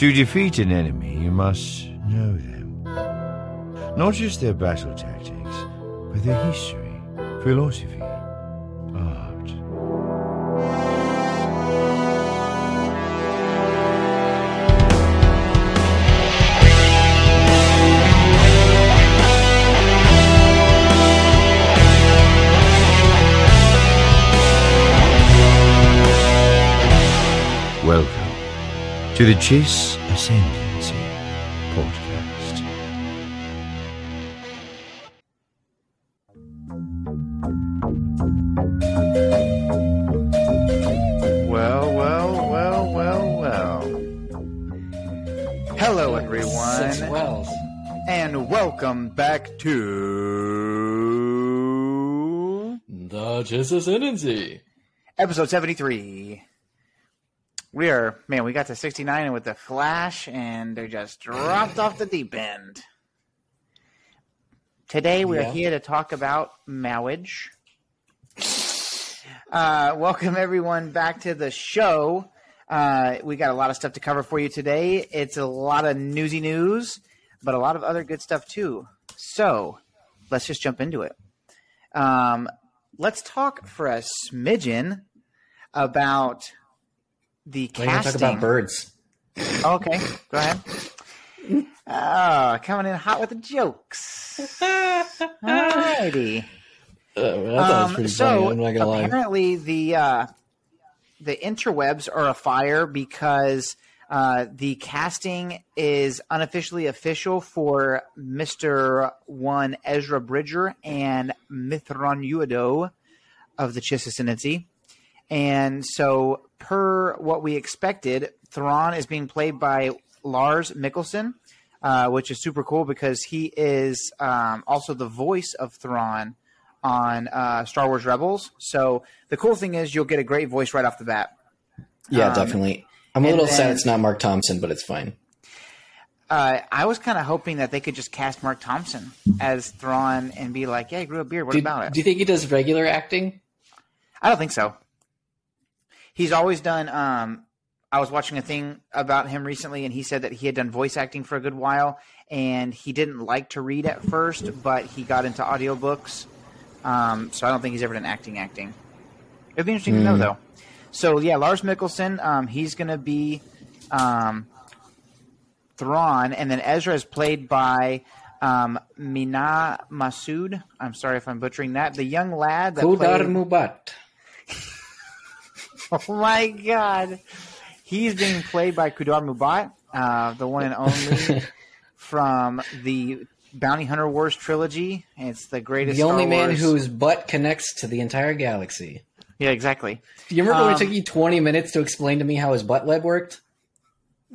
To defeat an enemy, you must know them. Not just their battle tactics, but their history, philosophy, to the Chiss Ascendancy podcast. Well, well, well, well, well. Hello, everyone, Six wells. and welcome back to The Chiss Ascendancy. episode 73. We are, man, we got to 69 and with the flash, and they just dropped off the deep end. Today, we are Yeah. here to talk about marriage. Uh, welcome, everyone, back to the show. Uh, we got a lot of stuff to cover for you today. It's a lot of newsy news, but a lot of other good stuff, too. So, let's just jump into it. Um, let's talk for a smidgen about the We're casting. talk about birds. Okay, go ahead. Oh, coming in hot with the jokes. Alrighty. Uh, I thought it was Um, so funny. I'm not going to lie. apparently the uh, the interwebs are afire because uh, the casting is unofficially official for Mister One Ezra Bridger and Mitth'raw'nuruodo of the Chiss Ascendancy. And so, per what we expected, Thrawn is being played by Lars Mikkelsen, uh, which is super cool because he is um, also the voice of Thrawn on uh, Star Wars Rebels. So the cool thing is you'll get a great voice right off the bat. yeah, um, definitely. I'm a little then- sad it's not Marc Thompson, but it's fine. Uh, I was kind of hoping that they could just cast Marc Thompson as Thrawn and be like, "Yeah, he grew a beard. What Do, about it?" do you think he does regular acting? I don't think so. He's always done. Um, I was watching a thing about him recently, and he said that he had done voice acting for a good while, and he didn't like to read at first, but he got into audiobooks. Um, so I don't think he's ever done acting. Acting. It'd be interesting to know, Hmm. though. So yeah, Lars Mikkelsen. Um, he's going to be um, Thrawn, and then Ezra is played by um, Mena Massoud. I'm sorry if I'm butchering that. The young lad that Kodar played. Mubat. Oh my god. He's being played by Kud'ar Mub'at, uh, the one and only from the Bounty Hunter Wars trilogy. It's the greatest. The only Star man Wars- whose butt connects to the entire galaxy. Yeah, exactly. Do you remember when Um, it took you 20 minutes to explain to me how his butt web worked?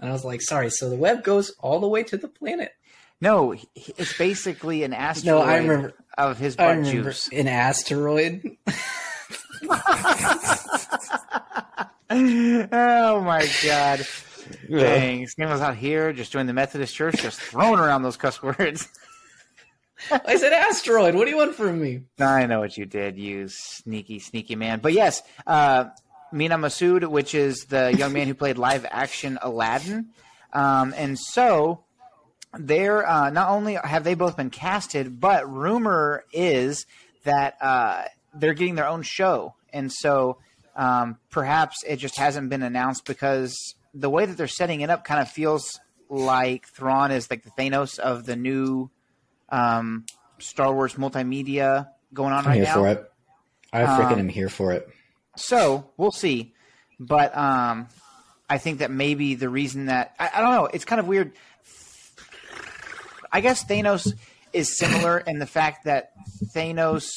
And I was like, sorry, so the web goes all the way to the planet. No, it's basically an asteroid No, I remember. of his I butt remember juice. an asteroid. oh my god. Dang, Skin was out here just joined the Methodist Church, just throwing around those cuss words. I said asteroid. What do you want from me? I know what you did, you sneaky, sneaky man. But yes, uh, Mena Massoud, which is the young man who played live action Aladdin. Um, and so they're uh, not only have they both been casted, but rumor is that uh, they're getting their own show. And so um, perhaps it just hasn't been announced because the way that they're setting it up kind of feels like Thrawn is like the Thanos of the new um, Star Wars multimedia going on I'm right here now. for it. I freaking Um, am here for it. So we'll see. But um, I think that maybe the reason that I, I don't know, it's kind of weird. I guess Thanos is similar in the fact that Thanos,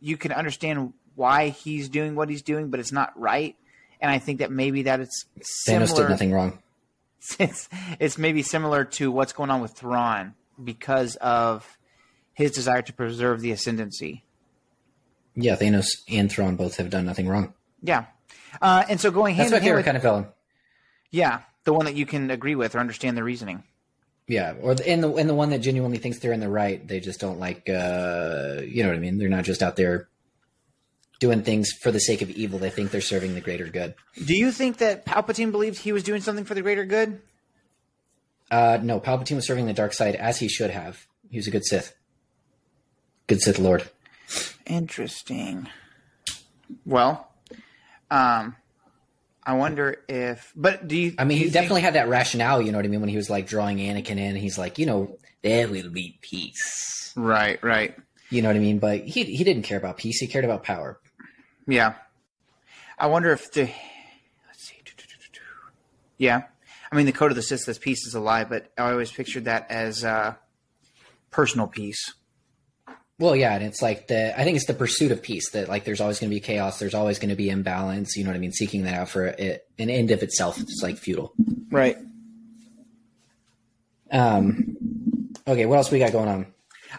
you can understand why he's doing what he's doing, but it's not right. And I think that maybe that it's similar. Thanos did nothing wrong. it's it's maybe similar to what's going on with Thrawn because of his desire to preserve the ascendancy. Yeah, Thanos and Thrawn both have done nothing wrong. Yeah, uh, and so going That's hand my in hand favorite with kind of villain. yeah, the one that you can agree with or understand the reasoning. Yeah, or the, and the and the one that genuinely thinks they're in the right. They just don't like, uh, you know what I mean. They're not just out there doing things for the sake of evil. They think they're serving the greater good. Do you think that Palpatine believed he was doing something for the greater good? Uh, no, Palpatine was serving the dark side as he should have. He was a good Sith. Good Sith Lord. Interesting. Well, um, I wonder if, but do you? I mean, he definitely had that rationale, you know what I mean? When he was like drawing Anakin in, he's like, you know, there will be peace. right, right, You know what I mean? But he he didn't care about peace. He cared about power. Yeah. I wonder if the, let's see, yeah. I mean, the code of the Sith says peace is a lie, but I always pictured that as uh, personal peace. Well, yeah, and it's like the I think it's the pursuit of peace that like there's always going to be chaos, there's always going to be imbalance. You know what I mean? Seeking that out for it, an end of itself is like futile. Right. Um, okay, what else we got going on?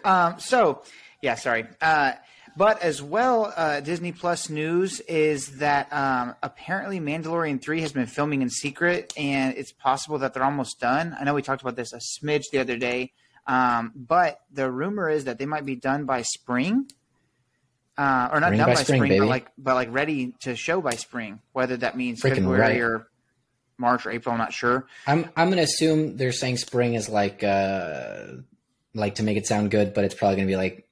Um, so, yeah, sorry. Uh, but as well, uh, Disney Plus news is that um, apparently Mandalorian 3 has been filming in secret, and it's possible that they're almost done. I know we talked about this a smidge the other day, um, but the rumor is that they might be done by spring. Uh, or not Spring done by by, spring, spring, but like but like ready to show by spring. Whether that means Freaking February right. or March or April, I'm not sure. I'm I'm gonna assume they're saying spring is like uh like to make it sound good, but it's probably gonna be like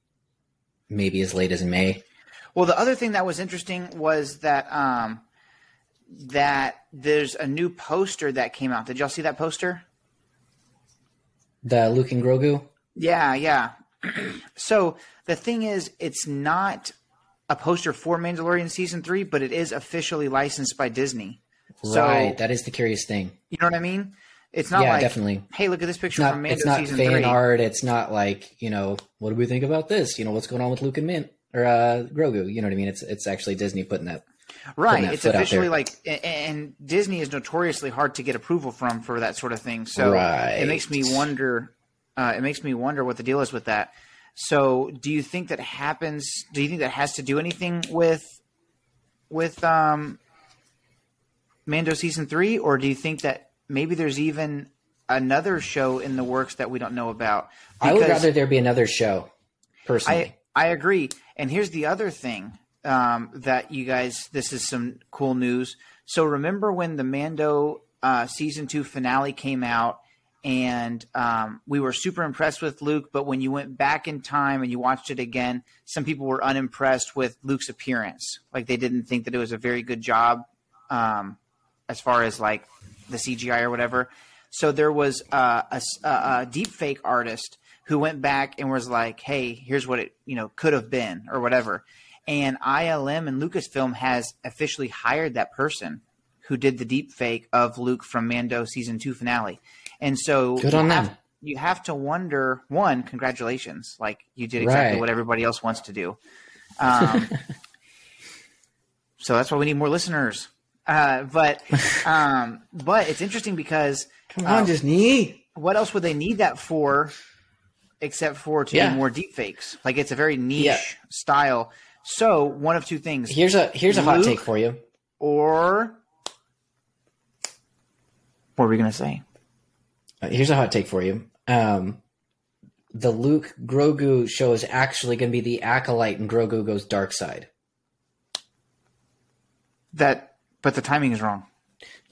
maybe as late as May. Well, the other thing that was interesting was that um, that there's a new poster that came out. Did y'all see that poster? The Luke and Grogu. Yeah, yeah. so the thing is, it's not a poster for Mandalorian season three, but it is officially licensed by Disney. So right, that is the curious thing. you know what I mean? It's not Yeah, like, definitely. hey, look at this It's picture not from Mando it's not fan three. art. It's not like you know what do we think about this? You know what's going on with Luke and Mint or uh, Grogu? You know what I mean? It's it's actually Disney putting that. Right. that It's officially like, and Disney is notoriously hard to get approval from for that sort of thing. So Right. it makes me wonder. Uh, it makes me wonder what the deal is with that. So, do you think that happens? Do you think that has to do anything with with um, Mando season three, or do you think that maybe there's even another show in the works that we don't know about? I would rather there be another show. Personally, I I agree. And here's the other thing um, that you guys. This is some cool news. So remember when the Mando uh, season two finale came out, and um, we were super impressed with Luke. But when you went back in time and you watched it again, some people were unimpressed with Luke's appearance. Like they didn't think that it was a very good job um, as far as like the CGI or whatever. So there was uh, a, a, deep fake artist who went back and was like, "Hey, here's what it you know could have been or whatever." And ILM and Lucasfilm has officially hired that person who did the deep fake of Luke from Mando season two finale. And so Good you on have, them. You have to wonder. One, congratulations! Like you did exactly Right. what everybody else wants to do. Um, so that's why we need more listeners. Uh, but um, but it's interesting because come on, Disney. what else would they need that for except for to Yeah. do more deep fakes? Like it's a very niche Yeah. style. So one of two things. Here's a here's a hot take for you. or what were we gonna say? Uh, here's a hot take for you. Um, the Luke Grogu show is actually going to be the acolyte, and Grogu goes dark side. That but the timing is wrong.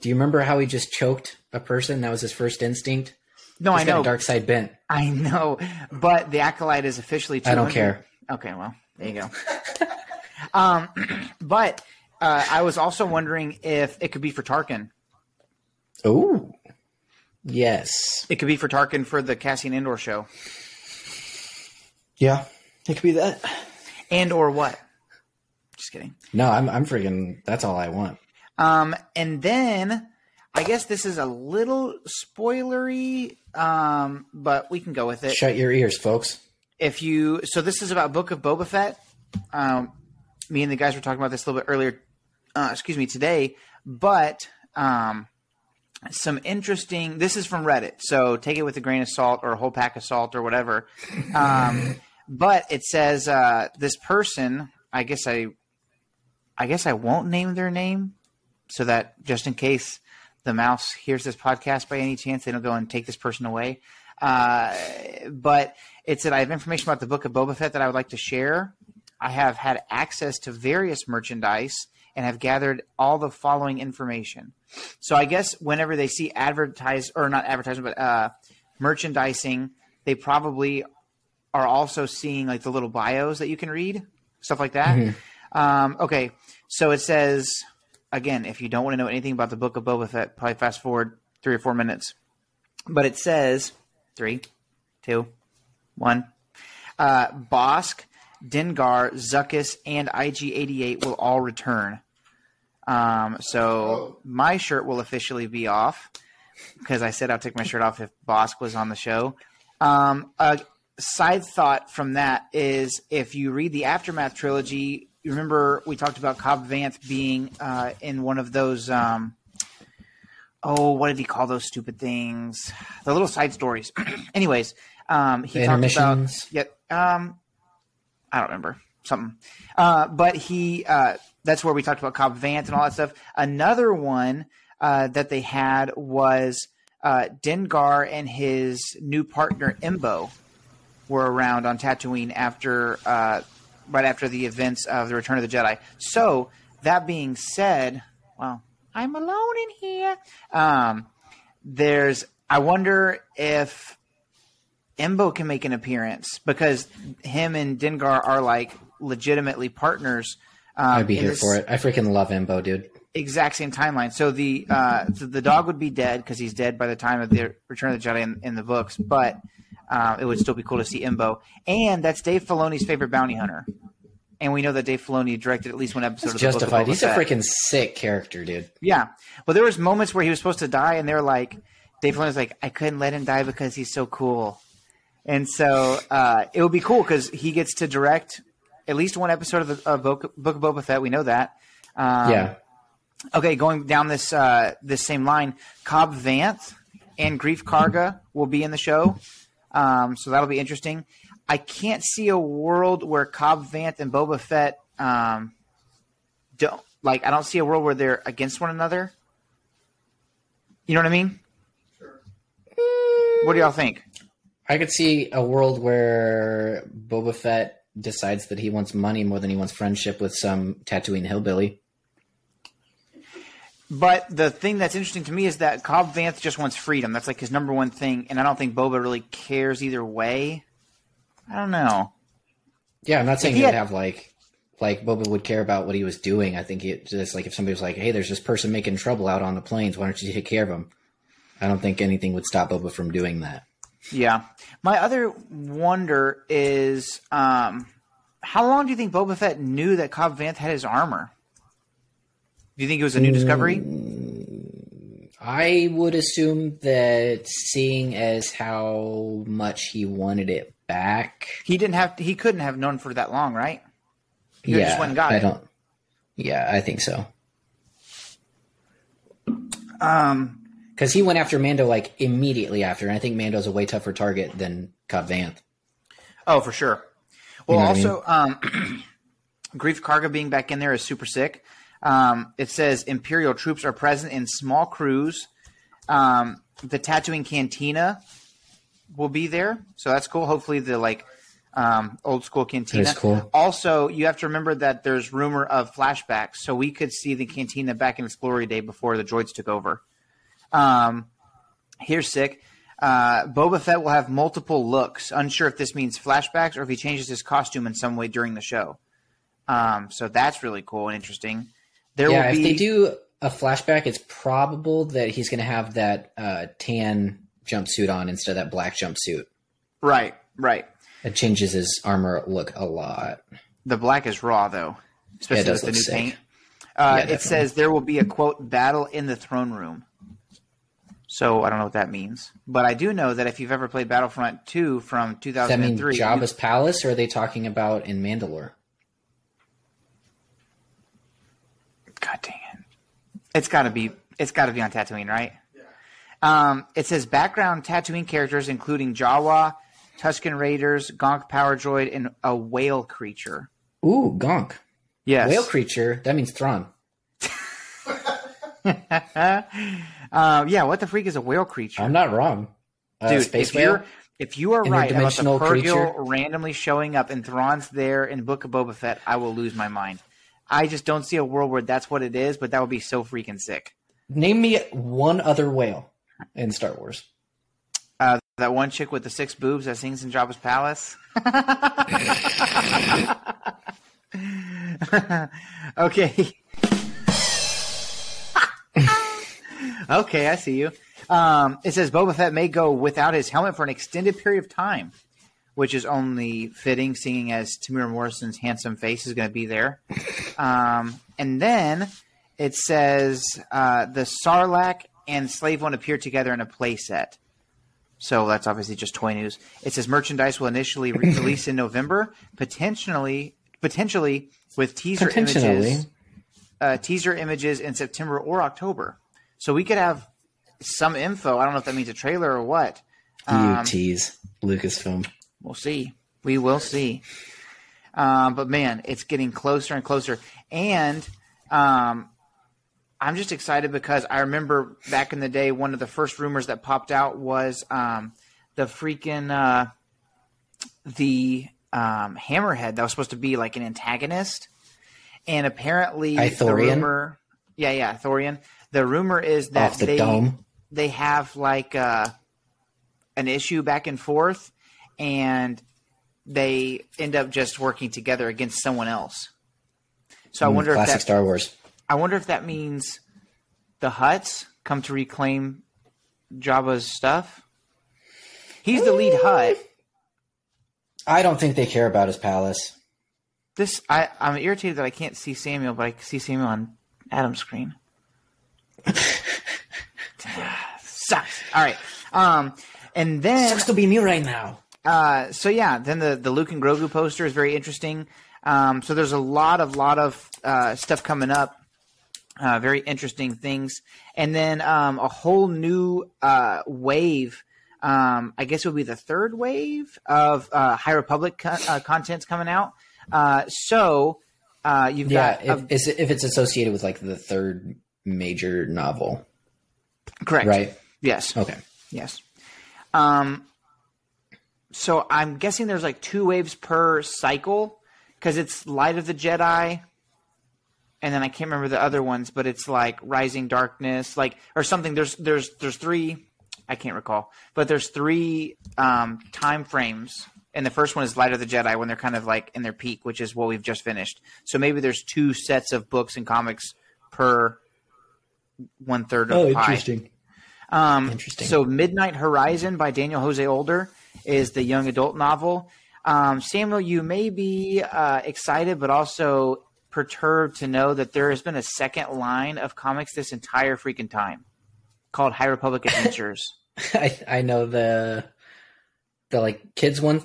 Do you remember how he just choked a person? That was his first instinct. No, He's I got know. a dark side bent. I know. But the acolyte is officially 200. I don't care. Okay, well, there you go. um but uh, I was also wondering if it could be for Tarkin. Oh, yes, It could be for Tarkin for the Cassian Andor show. yeah, it could be that. And or what? Just kidding. No, I'm I'm freaking. That's all I want. Um, and then I guess this is a little spoilery, um, but we can go with it. Shut your ears, folks. If you so, this is about Book of Boba Fett. Um, me and the guys were talking about this a little bit earlier. Uh, excuse me, today, but um, some interesting. This is from Reddit, so take it with a grain of salt or a whole pack of salt or whatever. Um, but it says uh, this person. I guess I, I guess I won't name their name, so that just in case the mouse hears this podcast by any chance, they don't go and take this person away. Uh, but it said I have information about the book of Boba Fett that I would like to share. I have had access to various merchandise and have gathered all the following information. So I guess whenever they see advertise or not advertisement, but uh, merchandising, they probably are also seeing like the little bios that you can read, stuff like that. Um, okay, so it says again, if you don't want to know anything about the book of Boba Fett, probably fast forward three or four minutes. But it says three, two, one. Uh, Bossk, Dengar, Zuckuss, and IG88 will all return. Um, so my shirt will officially be off because I said I'll take my shirt off if Bossk was on the show. Um, a side thought from that is if you read the Aftermath trilogy, you remember we talked about Cobb Vanth being uh, in one of those. Um, oh, what did he call those stupid things? The little side stories. Anyways, um, he talked about yeah. Um, I don't remember something, uh, but he uh, that's where we talked about Cobb Vanth and all that stuff. Another one uh, that they had was uh, Dengar and his new partner Embo were around on Tatooine after uh, right after the events of the Return of the Jedi. So that being said, well, I'm alone in here. Um, there's I wonder if Embo can make an appearance because him and Dengar are like legitimately partners. Um, I'd be here this for it. I freaking love Embo, dude. Exact same timeline. So the uh, so the dog would be dead because he's dead by the time of the Return of the Jedi in, in the books, but uh, it would still be cool to see Embo. And that's Dave Filoni's favorite bounty hunter. And we know that Dave Filoni directed at least one episode It's of the Book of justified. He's a freaking sick character, dude. Yeah. Well, there was moments where he was supposed to die, and they're like, Dave Filoni's like, I couldn't let him die because he's so cool. And so uh, it would be cool because he gets to direct at least one episode of the of Book, Book of Boba Fett. We know that. Um, yeah. Okay, going down this uh, this same line, Cobb Vanth and Greef Karga will be in the show, um, so that'll be interesting. I can't see a world where Cobb Vanth and Boba Fett um, don't like. I don't see a world where they're against one another. You know what I mean? Sure. What do y'all think? I could see a world where Boba Fett decides that he wants money more than he wants friendship with some Tatooine hillbilly. But the thing that's interesting to me is that Cobb Vanth just wants freedom. That's like his number one thing, and I don't think Boba really cares either way. I don't know. Yeah, I'm not saying he he'd had- have like like Boba would care about what he was doing. I think it just like if somebody was like, "Hey, there's this person making trouble out on the plains. Why don't you take care of him?" I don't think anything would stop Boba from doing that. Yeah. My other wonder is um, how long do you think Boba Fett knew that Cobb Vanth had his armor? Do you think it was a new discovery? I would assume that seeing as how much he wanted it back, He didn't have. he couldn't have known for that long, right? He yeah, just went and got I it. don't. Yeah, I think so. Um, Because he went after Mando like immediately after, and I think Mando's a way tougher target than Cobb Vanth. oh, for sure. Well, know what I also, um, Greef Karga being back in there is super sick. Um, it says Imperial troops are present in small crews. Um, the Tatooine Cantina will be there, so that's cool. Hopefully, the like um, old school cantina. Cool. Also, you have to remember that there's rumor of flashbacks, so we could see the cantina back in its glory day before the droids took over. Um, here's sick. Uh, Boba Fett will have multiple looks. Unsure if this means flashbacks or if he changes his costume in some way during the show. Um, so that's really cool and interesting. There yeah, will if they do a flashback, it's probable that he's going to have that uh, tan jumpsuit on instead of that black jumpsuit. right, right. It changes his armor look a lot. The black is raw though, especially does with the new sick. paint. Uh, Yeah, it says there will be a quote battle in the throne room. So I don't know what that means, but I do know that if you've ever played Battlefront 2 from Does that mean 2003, you- Jabba's palace, or are they talking about in Mandalore? God dang it! It's got to be. It's got to be on Tatooine, right? Yeah. Um, it says background Tatooine characters including Jawa, Tusken Raiders, Gonk Power Droid, and a whale creature. Ooh, Gonk. Yes. Whale creature. That means Thrawn. Uh, yeah. What the freak is a whale creature? I'm not wrong. Uh, Dude, space if whale. you're if you are right about the Purrgil creature. randomly showing up and Thrawn's there in Book of Boba Fett, I will lose my mind. I just don't see a world where that's what it is, but that would be so freaking sick. Name me one other whale in Star Wars. Uh, that one chick with the six boobs that sings in Jabba's palace. okay. okay, I see you. Um, it says Boba Fett may go without his helmet for an extended period of time, which is only fitting, seeing as Temuera Morrison's handsome face is going to be there. Um, and then it says uh, the Sarlacc and Slave One appear together in a playset. So that's obviously just toy news. It says merchandise will initially re- release in November, potentially potentially with teaser Potentially. images, uh, teaser images in September or October. So we could have some info. I don't know if that means a trailer or what. you tease Lucasfilm. We'll see. We will see. Um, but man, it's getting closer and closer. And um, I'm just excited because I remember back in the day, one of the first rumors that popped out was um, the freaking uh, the um, Hammerhead that was supposed to be like an antagonist, and apparently the rumor, yeah, yeah, Thorian. The rumor is that the they dome. they have like uh, an issue back and forth, and they end up just working together against someone else. So I wonder if Mm, that Star Wars. I wonder if that means the Hutts come to reclaim Jabba's stuff. He's the lead Hutt. I don't think they care about his palace. This I, I'm irritated that I can't see Samuel, but I can see Samuel on Adam's screen. Sucks. All right. Um, and then Sucks to be me right now. Uh, so yeah, then the the Luke and Grogu poster is very interesting. Um, so there's a lot of lot of uh, stuff coming up, uh, very interesting things, and then um, a whole new uh, wave. Um, I guess it would be the third wave of uh, High Republic co- uh, contents coming out. Uh, so uh, you've Yeah, got if, is it- if it's associated with like the third major novel, correct, right? Yes, Okay. Yes. Um. So I'm guessing there's like two waves per cycle because it's Light of the Jedi, and then I can't remember the other ones, but it's like Rising Darkness, like or something. There's there's there's three. I can't recall, but there's three um, time frames, and the first one is Light of the Jedi when they're kind of like in their peak, which is what we've just finished. So maybe there's two sets of books and comics per one third of pi. Um, Interesting. So, Midnight Horizon by Daniel Jose Older is the young adult novel. Um, Samuel, you may be uh, excited, but also perturbed to know that there has been a second line of comics this entire freaking time called High Republic Adventures. I I know the the like kids one.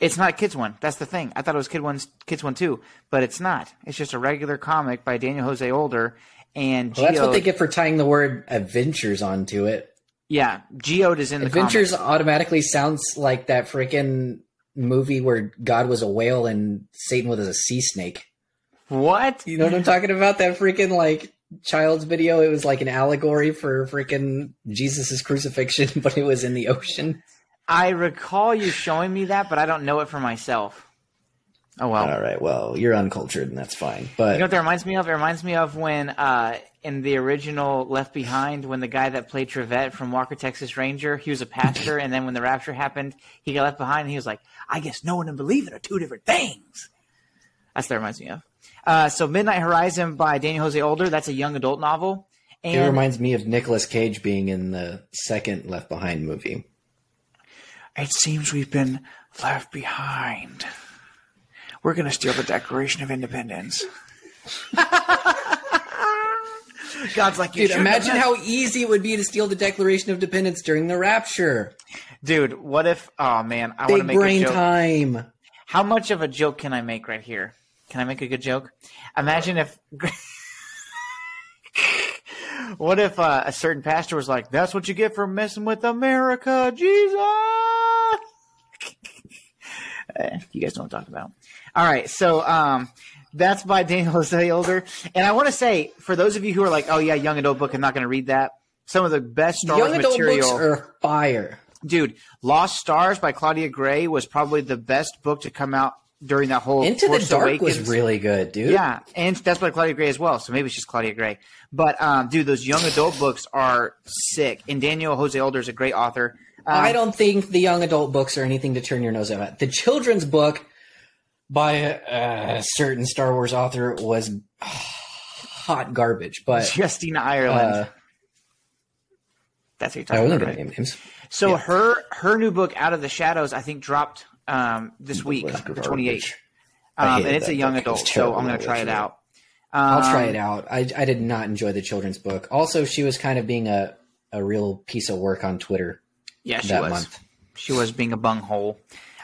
it's not kids one. That's the thing. I thought it was kid one's kids one too, but it's not. It's just a regular comic by Daniel Jose Older and Well, that's what they get for tying the word adventures onto it. Yeah, Geode is in the Adventures comics. automatically sounds like that freaking movie where God was a whale and Satan was a sea snake. What? You know what I'm talking about? That freaking like child's video. It was like an allegory for freaking Jesus's crucifixion, but it was in the ocean. I recall you showing me that, but I don't know it for myself. Oh well. All right, well, you're uncultured and that's fine. But You know what that reminds me of? It reminds me of when uh, in the original Left Behind, when the guy that played Trivette from Walker Texas Ranger, he was a pastor, and then when the rapture happened, he got left behind, and he was like, "I guess knowing and believing are two different things." That's what that reminds me of. Uh, so, Midnight Horizon by Daniel Jose Older. That's a young adult novel, And it reminds me of Nicolas Cage being in the second Left Behind movie. it seems we've been left behind. We're gonna steal the Declaration of Independence. God's like, you Dude, imagine messed- how easy it would be to steal the Declaration of Independence during the Rapture. Dude, what if? Oh man, I want to Big make a brain joke. time. How much of a joke can I make right here? Can I make a good joke? Imagine if. what if uh, a certain pastor was like, "That's what you get for messing with America, Jesus." Eh, you guys know what I'm talking about. All right, so um, that's by Daniel Jose Older, and I want to say for those of you who are like, "Oh yeah, young adult book," I'm not going to read that. Some of the best Star Young Wars adult material. books are fire. Dude, Lost Stars by Claudia Gray was probably the best book to come out during that whole Into the Force Dark was really good, dude. Yeah, and that's by Claudia Gray as well. So maybe it's just Claudia Gray. But um, dude, those young adult books are sick. And Daniel Jose Older is a great author. Um, I don't think the young adult books are anything to turn your nose at. The children's book by a, a certain Star Wars author was hot garbage, but Justina Ireland. uh, that's what I you're talking going about. name names. So yeah. her her new book, Out of the Shadows, I think dropped um, this week, the twenty eighth. Um, and it's a young book. Adult, so I'm going to try it it. out. I'll try Um, it out. I, I did not enjoy the children's book. Also, she was kind of being a, a real piece of work on Twitter Yeah, she that was. month. She was being a bunghole.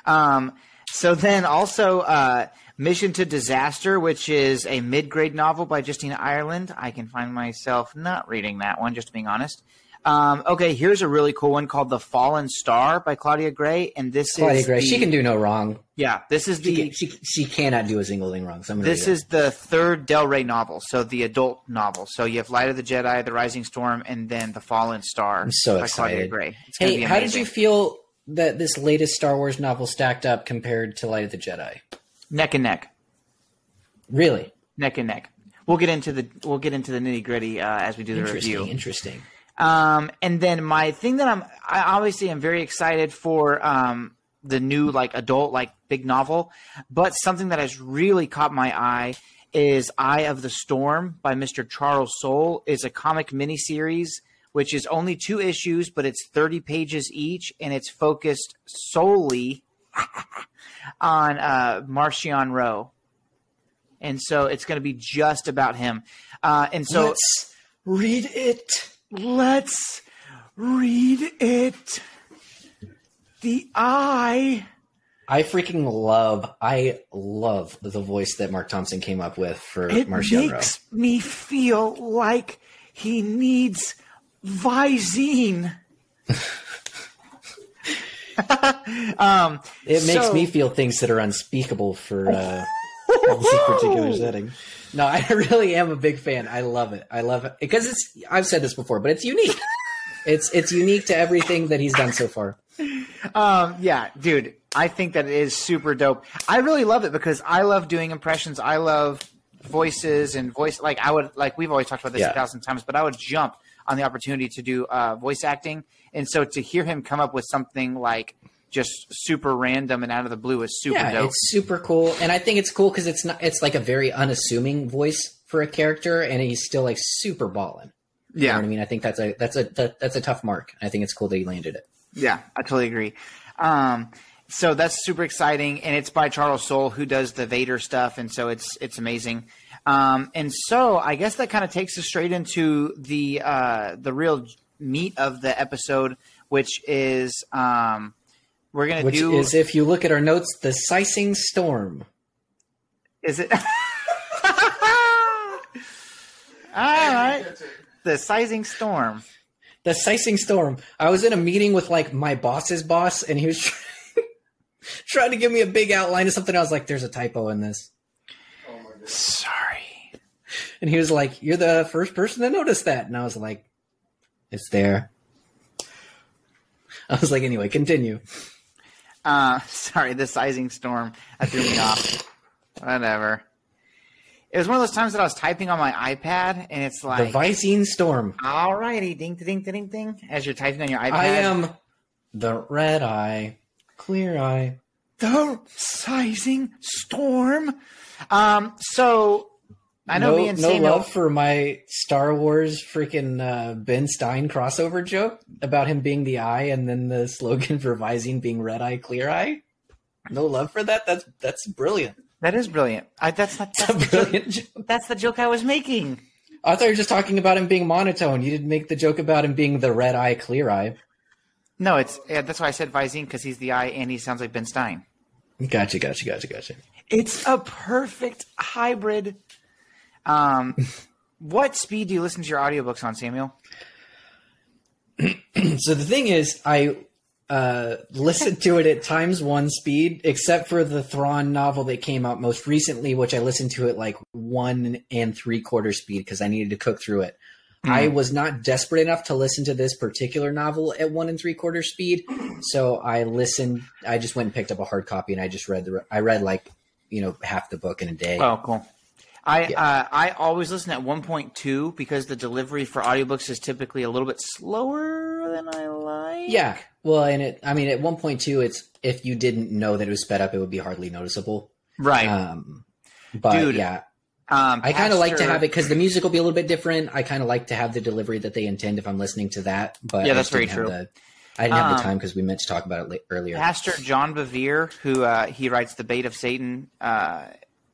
Um, so then also uh, Mission to Disaster, which is a mid-grade novel by Justina Ireland. I can find myself not reading that one, just being honest. Um, okay, here's a really cool one called The Fallen Star by Claudia Gray, and this Claudia is Gray, the, she can do no wrong. yeah, this is She, the can, she, she cannot do a single thing wrong. So this is it. the third Del Rey novel, so the adult novel. So you have Light of the Jedi, The Rising Storm, and then The Fallen Star. I'm so by Claudia excited. Gray. It's Hey, how did you feel that this latest Star Wars novel stacked up compared to Light of the Jedi? neck and neck? Really neck and neck. We'll get into the we'll get into the nitty gritty uh, as we do the interesting. review. Interesting. Um, and then my thing that I'm I obviously am very excited for um, the new like adult like big novel, but something that has really caught my eye is Eye of the Storm by Mr. Charles Soule. is a comic miniseries which is only two issues, but it's 30 pages each, and it's focused solely on uh, Marchion Ro. And so it's going to be just about him. Uh, and so Let's read it. Let's read it. The eye. I freaking love. I love the voice that Marc Thompson came up with for It Marchion Ro. makes me feel like he needs Visine. um, It makes so- me feel things that are unspeakable for uh, this particular setting. No, I really am a big fan. I love it. I love it because it's. I've said this before, but it's unique. It's it's unique to everything that he's done so far. Um, yeah, dude, I think that it is super dope. I really love it because I love doing impressions. I love voices and voice. Like I would, like we've always talked about this Yeah. a thousand times, but I would jump on the opportunity to do uh, voice acting. And so to hear him come up with something like just super random and out of the blue is super Yeah, dope. it's super cool, and I think it's cool because it's not. It's like a very unassuming voice for a character, and he's still like super ballin'. You know what I mean? I think that's a that's a that, that's a tough mark. I think it's cool that he landed it. Yeah, I totally agree. Um, so that's super exciting, and it's by Charles Soule, who does the Vader stuff, and so it's it's amazing. Um, and so I guess that kind of takes us straight into the uh, the real meat of the episode, which is um, we're gonna Which do. is, if you look at our notes, the sizing Storm. Is it? All right, the sizing storm. The sizing Storm. I was in a meeting with like my boss's boss, and he was trying, trying to give me a big outline of something. I was like, "There's a typo in this," Oh Sorry. And he was like, "You're the first person to notice that," and I was like, "It's there." I was like, "Anyway, continue." Uh, sorry, the sizing storm. That threw me off. Whatever. It was one of those times that I was typing on my iPad, and it's like The like, Visine Storm. "Alrighty, ding, ding, ding, ding, ding," as you're typing on your iPad. I am the red eye, clear eye. the sizing storm. Um, so I know no, me and no Samuel. love for my Star Wars freaking uh, Ben Stein crossover joke about him being the eye and then the slogan for Visine being red eye, clear eye. No love for that. That's that's brilliant. that is brilliant. I, that's not. That's a That's the, joke, brilliant joke. that's the joke I was making. I thought you were just talking about him being monotone. You didn't make the joke about him being the red eye, clear eye. No, it's yeah, that's why I said Visine because he's the eye and he sounds like Ben Stein. Gotcha, gotcha, gotcha, gotcha. It's a perfect hybrid. Um, what speed do you listen to your audiobooks on, Samuel? So the thing is, I uh, listened to it at times one speed, except for the Thrawn novel that came out most recently, which I listened to at like one and three quarter speed because I needed to cook through it. I was not desperate enough to listen to this particular novel at one and three quarter speed, so I listened. I just went and picked up a hard copy and I just read the. I read like you know half the book in a day. Oh, cool. I Yeah. uh, I always listen at 1.2 because the delivery for audiobooks is typically a little bit slower than I like. Yeah. Well, and it, I mean, at 1.2, it's if you didn't know that it was sped up, it would be hardly noticeable. Right. Um, but Dude, yeah, um, I kind of like to have it because the music will be a little bit different. I kind of like to have the delivery that they intend if I'm listening to that. But Yeah, that's very have The, I didn't have Um, the time because we meant to talk about it earlier. Pastor John Bevere, who uh, he writes the Bait of Satan. Uh,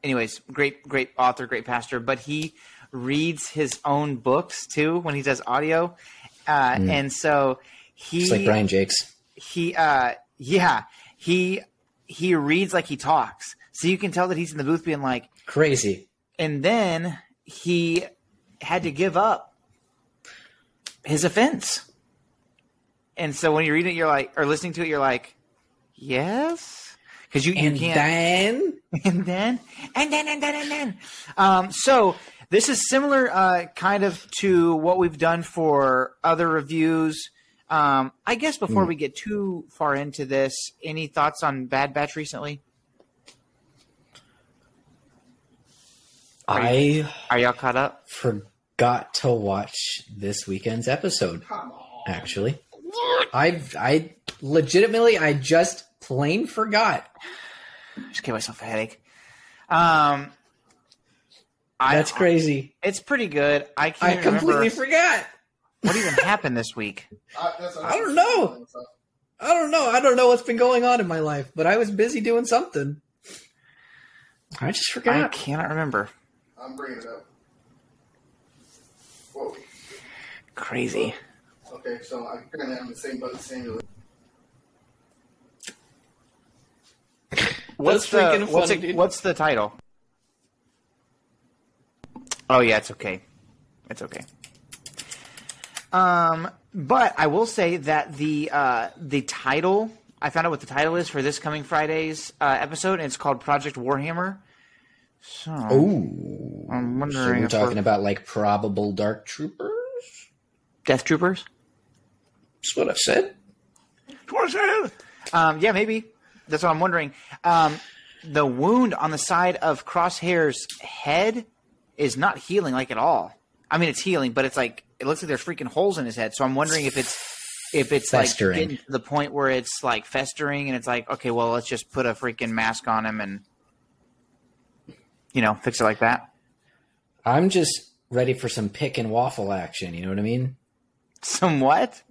anyways, great, great author, great pastor. But he reads his own books too when he does audio, uh, and so he Just like Brian Jacques. he uh, yeah he he reads like he talks, so you can tell that he's in the booth being like, Crazy. and then he had to give up his offense. And so when you read it, you're like, or listening to it, you're like, yes, because you, you And can't. then and then, and then, and then, and then. Um, so this is similar, uh, kind of to what we've done for other reviews. Um, I guess before we get too far into this, any thoughts on Bad Batch recently? I Are y'all caught up? forgot to watch this weekend's episode. Actually, I I legitimately I just plain forgot. Just gave myself a headache. Um, I, That's crazy. It's pretty good. I I can't completely remember forgot. what even happened this week. I don't know. I don't know. I don't know what's been going on in my life, but I was busy doing something. I just forgot. I cannot remember. I'm bringing it up. Whoa. Crazy. Okay, so I'm kind of having the same boat as Samuel. What's the what's, funny, it- what's the title? Oh yeah, it's okay. It's okay. Um, but I will say that the uh, the title I found out what the title is for this coming Friday's uh, episode, and it's called Project Warhammer. So Ooh. I'm wondering. So wondering we're if talking we're- about like probable dark troopers? Death Troopers. That's what I've said. Um, yeah, maybe. That's what I'm wondering. Um, the wound on the side of Crosshair's head is not healing like at all. I mean, it's healing, but it's like it looks like there's freaking holes in his head. So I'm wondering if it's if it's Festering. like getting to the point where it's like festering, and it's like, okay, well, let's just put a freaking mask on him and you know fix it like that. I'm just ready for some pick and waffle action. You know what I mean? Some what?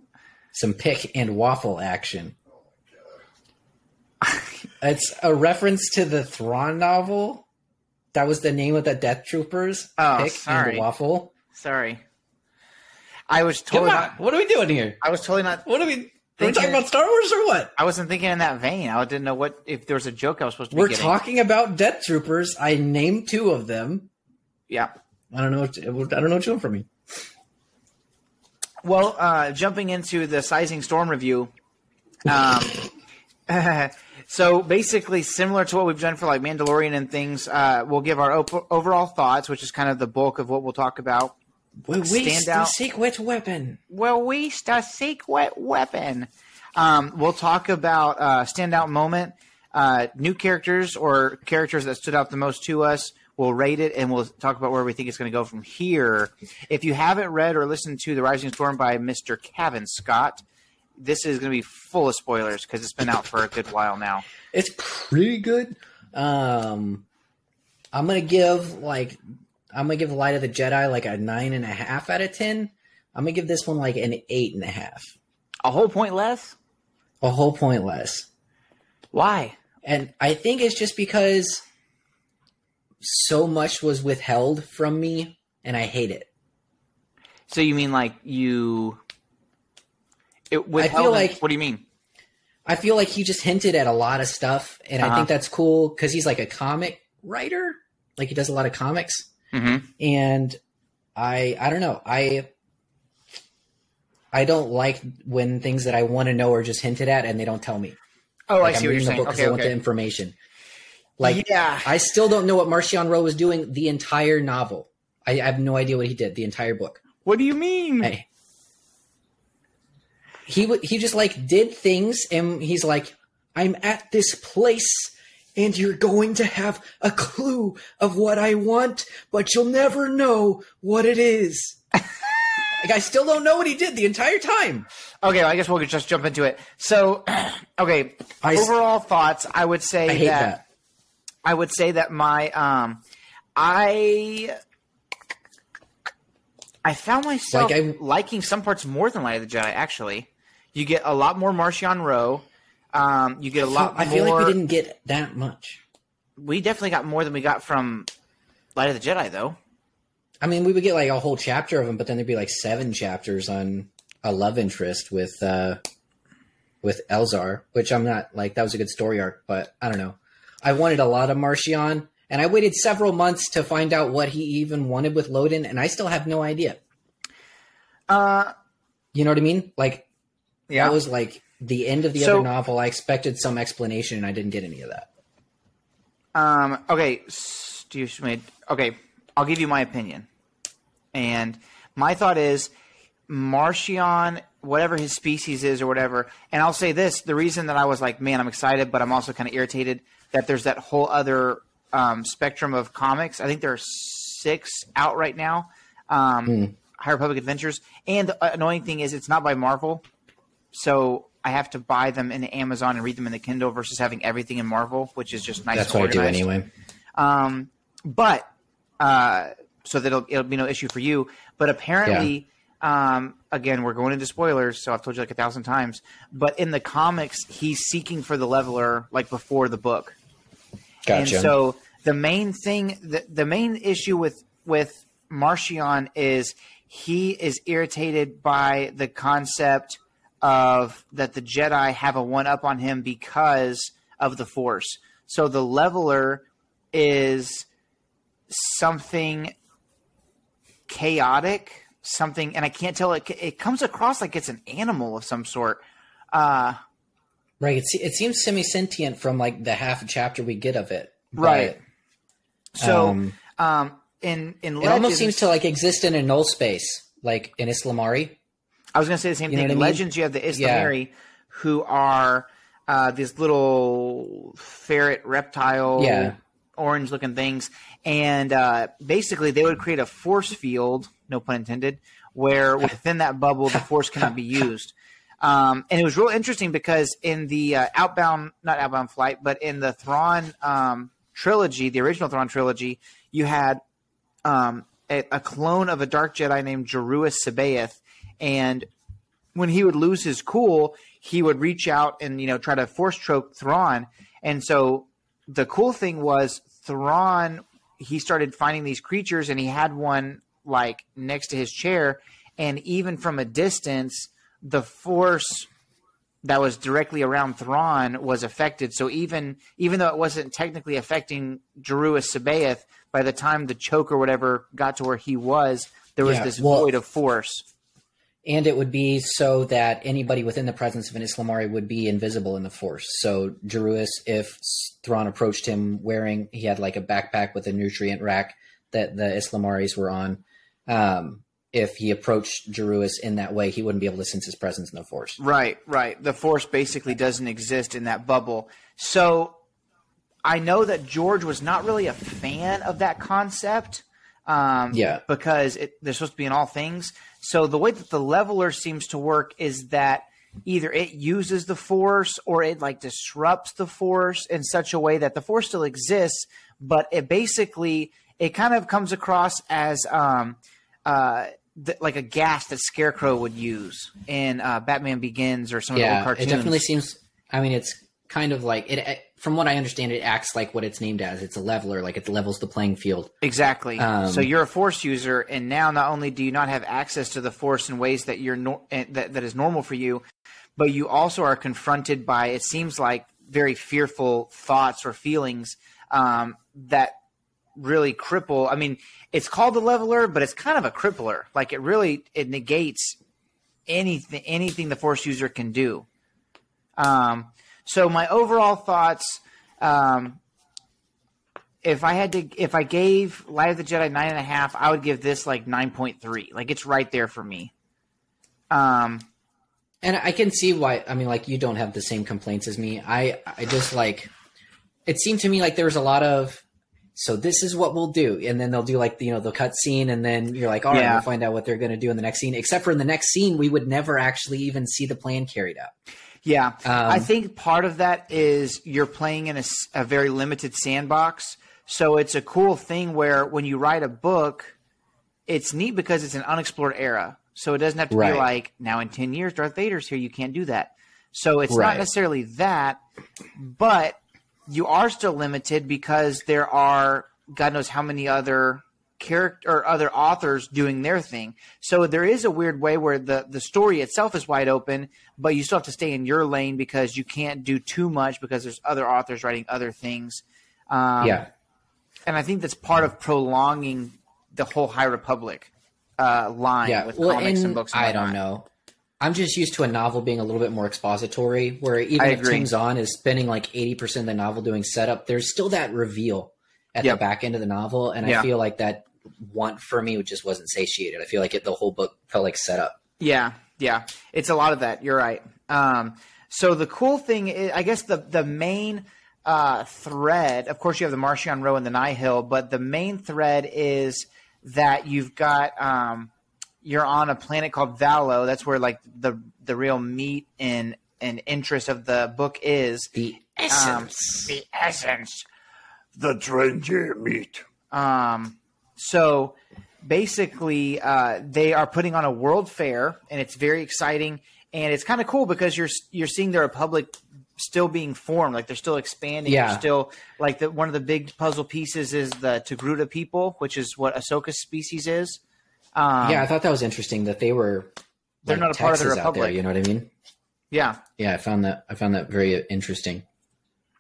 Some pick and waffle action. it's a reference to the Thrawn novel. That was the name of the Death Troopers. Oh, pick sorry. and waffle. Sorry. I was totally not. what are we doing here? I was totally not What are we? Are we Thinking- talking about Star Wars or what? I wasn't thinking in that vein. I didn't know what if there was a joke I was supposed to We're getting. talking about Death Troopers. I named two of them. yeah. I don't know. What I don't know what you want from me. Well, uh, jumping into the sizing storm review. Um, so basically, similar to what we've done for like Mandalorian and things, uh, we'll give our op- overall thoughts, which is kind of the bulk of what we'll talk about. We waste the secret weapon. Well, waste a secret weapon. Um, we'll talk about uh, standout moment, uh, new characters or characters that stood out the most to us. We'll rate it and we'll talk about where we think it's going to go from here. If you haven't read or listened to The Rising Storm by Mr. Cavan Scott, this is going to be full of spoilers because it's been out for a good while now. It's pretty good. Um, I'm gonna give like I'm gonna give Light of the Jedi like a nine and a half out of ten. I'm gonna give this one like an eight and a half, A whole point less? a whole point less. Why? And I think it's just because so much was withheld from me, and I hate it. So you mean like you? It feel withheld- like- What do you mean? I feel like he just hinted at a lot of stuff, and I Uh-huh. think that's cool because he's like a comic writer, like he does a lot of comics. Mm-hmm. and I I don't know I I don't like when things that I want to know are just hinted at and they don't tell me. Oh, Like I see am what you're reading the saying. book 'cause Okay, I want the information. Like yeah, I still don't know what Marchion Ro was doing the entire novel. I, I have no idea what he did the entire book. What do you mean? Hey. He w- he just like did things and he's like I'm at this place and you're going to have a clue of what I want, but you'll never know what it is. like I still don't know what he did the entire time. Okay, well, I guess we'll just jump into it. So, okay, I s- overall thoughts. I would say I that, that. I would say that my um, I I found myself Like, I- liking some parts more than Light of the Jedi. Actually, you get a lot more Marchion Ro. Um, you get a lot. More. I feel more, like we didn't get that much. we definitely got more than we got from Light of the Jedi, though. I mean, we would get like a whole chapter of them, but then there'd be like seven chapters on a love interest with uh with Elzar, which I'm not like that was a good story arc, but I don't know. I wanted a lot of Marchion, and I waited several months to find out what he even wanted with Loden, and I still have no idea. Uh, You know what I mean? Like yeah. that was like the end of the So- other novel. I expected some explanation, and I didn't get any of that. Um, okay, Steve Schmidt. Okay, I'll give you my opinion. And my thought is Marchion, whatever his species is or whatever, and I'll say this the reason that I was like, man, I'm excited, but I'm also kind of irritated that there's that whole other um, spectrum of comics. I think there are six out right now. Um, High Republic Adventures. And the annoying thing is, it's not by Marvel. So I have to buy them in Amazon and read them in the Kindle versus having everything in Marvel, which is just nice That's what I do anyway. Um, but uh, so that it'll, it'll be no issue for you. But apparently, um, again, we're going into spoilers, so I've told you like a thousand times. But in the comics, he's seeking for the leveler like before the book. Gotcha. And so the main thing, the, the main issue with with Marchion is he is irritated by the concept of that the Jedi have a one up on him because of the Force. So the leveler is something chaotic, something, and I can't tell it. It comes across like it's an animal of some sort. Uh, right, it, it seems semi sentient from like the half chapter we get of it. but- Right. so, Um, um, in in It almost seems to like exist in a null space, like in ysalamiri. I was going to say the same You thing. In I mean? Legends, you have the ysalamiri, who are uh, these little ferret reptile, Yeah. orange-looking things, and uh, basically they would create a force field, no pun intended, where within that bubble the force cannot be used. Um, and it was real interesting because in the uh, outbound, not outbound flight, but in the Thrawn um, trilogy, the original Thrawn trilogy, you had um, a, a clone of a Dark Jedi named Joruus C'baoth, and when he would lose his cool, he would reach out and you know try to force choke Thrawn. And so the cool thing was Thrawn. He started finding these creatures, and he had one like next to his chair, and even from a distance, the force that was directly around Thrawn was affected. So even even though it wasn't technically affecting Joruus C'baoth, by the time the choke or whatever got to where he was, there was Yeah, this well- void of force. And it would be so that anybody within the presence of an ysalamiri would be invisible in the Force. So Joruus, if Thrawn approached him wearing, he had like a backpack with a nutrient rack that the ysalamiris were on. Um, if he approached Joruus in that way, he wouldn't be able to sense his presence in the Force. Right, right. The force basically doesn't exist in that bubble. So I know that George was not really a fan of that concept. Um, Yeah. Because it, they're supposed to be in all things. So the way that the leveler seems to work is that either it uses the force or it like disrupts the force in such a way that the force still exists, but it basically it kind of comes across as um, uh, th- like a gas that Scarecrow would use in uh, Batman Begins or some of the Yeah, old cartoons. it definitely seems. I mean, it's kind of like it. From what I understand, it acts like what it's named as. It's a leveler, like it levels the playing field. Exactly. Um, so you're a force user, and now not only do you not have access to the force in ways that you're nor- eh, that that is normal for you, but you also are confronted by it seems like very fearful thoughts or feelings um, that really cripple. I mean, it's called the leveler, but it's kind of a crippler. Like it really it negates anything anything the force user can do. Um, so my overall thoughts. Um, if I had to, if I gave Light of the Jedi nine and a half, I would give this like nine point three. Like it's right there for me. Um, And I can see why. I mean, like you don't have the same complaints as me. I I just like it seemed to me like there was a lot of so this is what we'll do and then they'll do like you know the cut scene and then you're like all right Yeah. we'll find out what they're going to do in the next scene except for in the next scene we would never actually even see the plan carried out Yeah, Um, I think part of that is you're playing in a very limited sandbox. So it's a cool thing where when you write a book, it's neat because it's an unexplored era. So it doesn't have to Right. be like now in ten years Darth Vader's here. You can't do that. So it's Right. not necessarily that, but you are still limited because there are God knows how many other character or other authors doing their thing. So there is a weird way where the the story itself is wide open, but you still have to stay in your lane because you can't do too much because there's other authors writing other things. Um, yeah and I think that's part of prolonging the whole High Republic uh, line yeah with well comics and and books. And i don't know i'm just used to a novel being a little bit more expository where even if tim zahn is spending like 80% of the novel doing setup there's still that reveal at Yep. the back end of the novel and Yeah. i feel like that want for me which just wasn't satiated i feel like it, the whole book felt like set up. Yeah, yeah, it's a lot of that. You're right. Um, so the cool thing, is, I guess, the the main uh, thread. Of course, you have the Marchion Ro and the Nihil, but the main thread is that you've got um, you're on a planet called Valo. That's where like the the real meat and and interest of the book is. the Um, essence the essence. The trendy meat. Um, so basically, uh, they are putting on a world fair, and it's very exciting, and it's kind of cool because you're you're seeing the Republic still being formed, like they're still expanding. Yeah. They're still like the one of the big puzzle pieces is the Togruta people, which is what Ahsoka's species is. Um, yeah, I thought that was interesting that they were. They're like, not a part of the Texas out there, Republic. you know what I mean? yeah, Yeah, I found that. I found that very interesting.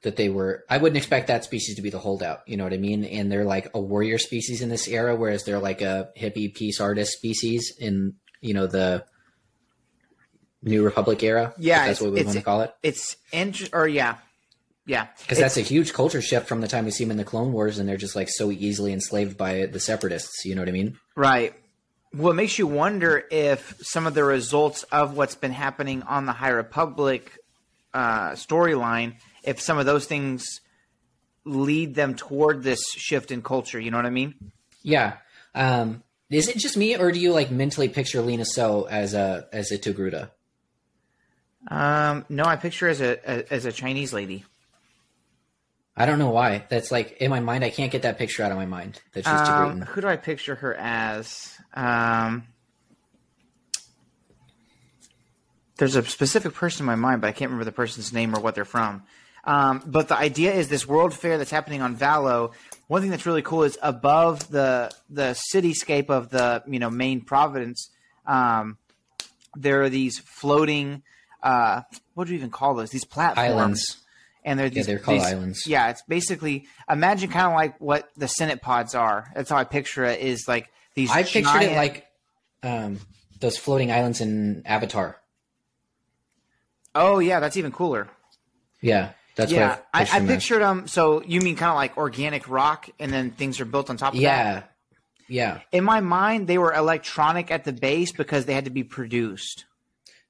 That they were. I wouldn't expect that species to be the holdout. You know what I mean? And they're like a warrior species in this era, whereas they're like a hippie peace artist species in you know the New Republic era. Yeah, that's what we want to call it. it's int- or yeah, yeah, Because that's a huge culture shift from the time we see them in the Clone Wars, and they're just like so easily enslaved by the Separatists. You know what I mean? Right. Well, it makes you wonder if some of the results of what's been happening on the High Republic uh, storyline, if some of those things lead them toward this shift in culture. You know what I mean? Yeah. Um, is it just me, or do you like mentally picture Lina Soh as a as a Togruta? Um, no, I picture as a, as a Chinese lady. I don't know why. That's like in my mind. I can't get that picture out of my mind. That she's Um, Togrutan. who do I picture her as? Um, there's a specific person in my mind, but I can't remember the person's name or what they're from. Um, but the idea is this world fair that's happening on Valo. One thing that's really cool is above the the cityscape of the you know main Providence, Um, there are these floating. Uh, what do you even call those? These platforms Islands. and they're Yeah, these, they're called these- islands. Yeah, it's basically imagine kind of like what the Senate pods are. That's how I picture it. Is like these. I pictured giant- it like um, those floating islands in Avatar. Oh yeah, that's even cooler. Yeah, that's yeah, I, I, I pictured. them um, as. So you mean kind of like organic rock, and then things are built on top of that. Yeah, yeah. In my mind, they were electronic at the base because they had to be produced.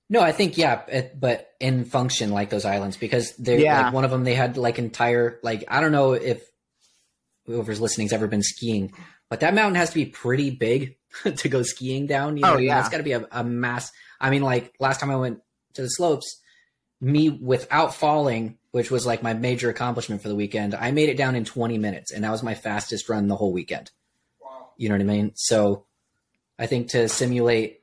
No, I think yeah, it, but in function like those islands because they're Yeah. like one of them. They had like entire like I don't know if whoever's listening's ever been skiing, but that mountain has to be pretty big to go skiing down. You oh, know, Oh, I mean? yeah. it's got to be a, a mass. I mean, like last time I went to the slopes, me without falling, which was like my major accomplishment for the weekend. I made it down in 20 minutes, and that was my fastest run the whole weekend. Wow. You know what I mean? So I think to simulate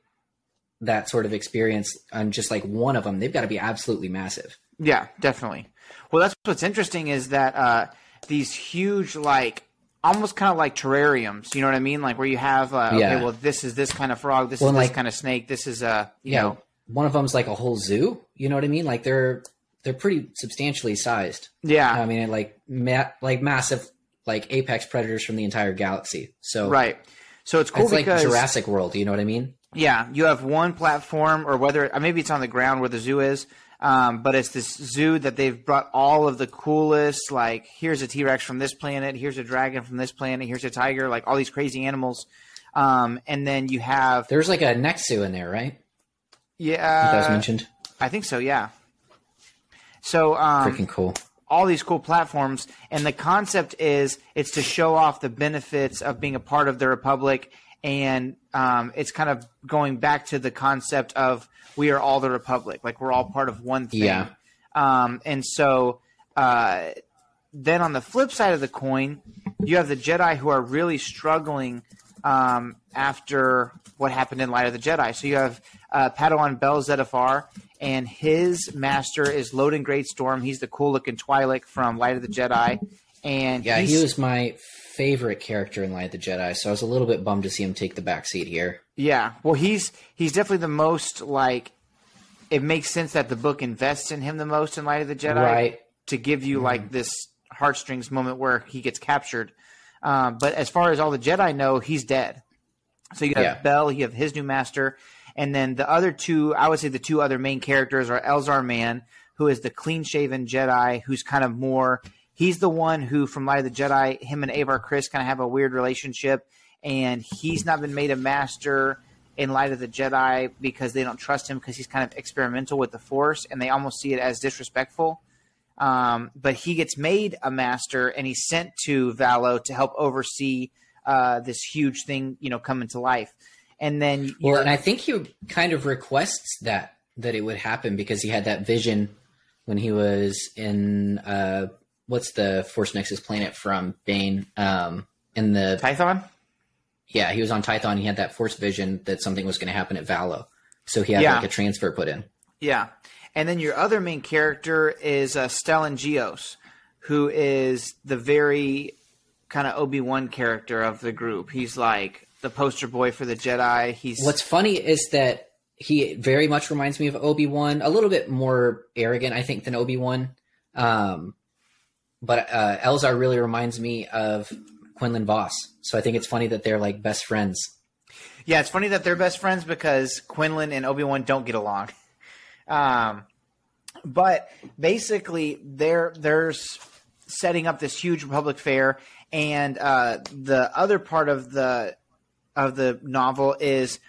that sort of experience on just like one of them, they've got to be absolutely massive. Yeah, definitely. Well, that's what's interesting is that uh, these huge, like, almost kind of like terrariums. You know what I mean? Like where you have, uh, Yeah. okay, well, this is this kind of frog, this Well, is this like- kind of snake, this is a, you Yeah, know, one of them's like a whole zoo. You know what I mean? Like they're they're pretty substantially sized. yeah, I mean, like ma- like massive like apex predators from the entire galaxy. So right. So it's cool it's like Jurassic World. You know what I mean? Yeah, you have one platform, or whether uh, maybe it's on the ground where the zoo is, um, but it's this zoo that they've brought all of the coolest. Like, here's a T Rex from this planet, here's a dragon from this planet, here's a tiger, like all these crazy animals. Um, and then you have There's like a Nexu in there, right? yeah, that was mentioned. I think so. Yeah. So um, Freaking cool. all these cool platforms, and the concept is it's to show off the benefits of being a part of the Republic, and um, it's kind of going back to the concept of we are all the Republic, like we're all part of one thing. Yeah. Um, and so uh, then on the flip side of the coin, you have the Jedi who are really struggling um, after what happened in Light of the Jedi. So you have uh, Padawan Bell Zettifar, and his master is Loden Greatstorm. He's the cool looking Twi'lek from Light of the Jedi. And Yeah, he was my favorite character in Light of the Jedi, so I was a little bit bummed to see him take the back seat here. Yeah, well, he's he's definitely the most like. It makes sense that the book invests in him the most in Light of the Jedi, Right. To give you like this heartstrings moment where he gets captured. Um, but as far as all the Jedi know, he's dead. So you have Yeah. Bell, you have his new master, and then the other two. I would say the two other main characters are Elzar Mann, who is the clean-shaven Jedi, who's kind of more. He's the one who, from Light of the Jedi, him and Avar Kriss kind of have a weird relationship, and he's not been made a master in Light of the Jedi because they don't trust him because he's kind of experimental with the Force, and they almost see it as disrespectful. Um, but he gets made a master, and he's sent to Valo to help oversee uh, this huge thing, you know, coming to life. And then, you Well, and I think he kind of requests that that it would happen because he had that vision when he was in uh, what's the Force Nexus planet from Bane um, in the Tython. yeah he was on Tython. He had that Force vision that something was going to happen at Valo, so he had Yeah. like a transfer put in. Yeah. And then your other main character is uh, Stellan Gios, who is the very kind of Obi Wan character of the group. He's like the poster boy for the Jedi. He's What's funny is that he very much reminds me of Obi Wan, a little bit more arrogant, I think, than Obi Wan. Um, but uh, Elzar really reminds me of Quinlan Vos. So I think it's funny that they're like best friends. yeah. It's funny that they're best friends because Quinlan and Obi Wan don't get along. Um, but basically, they're there's setting up this huge Republic fair, and uh, the other part of the of the novel is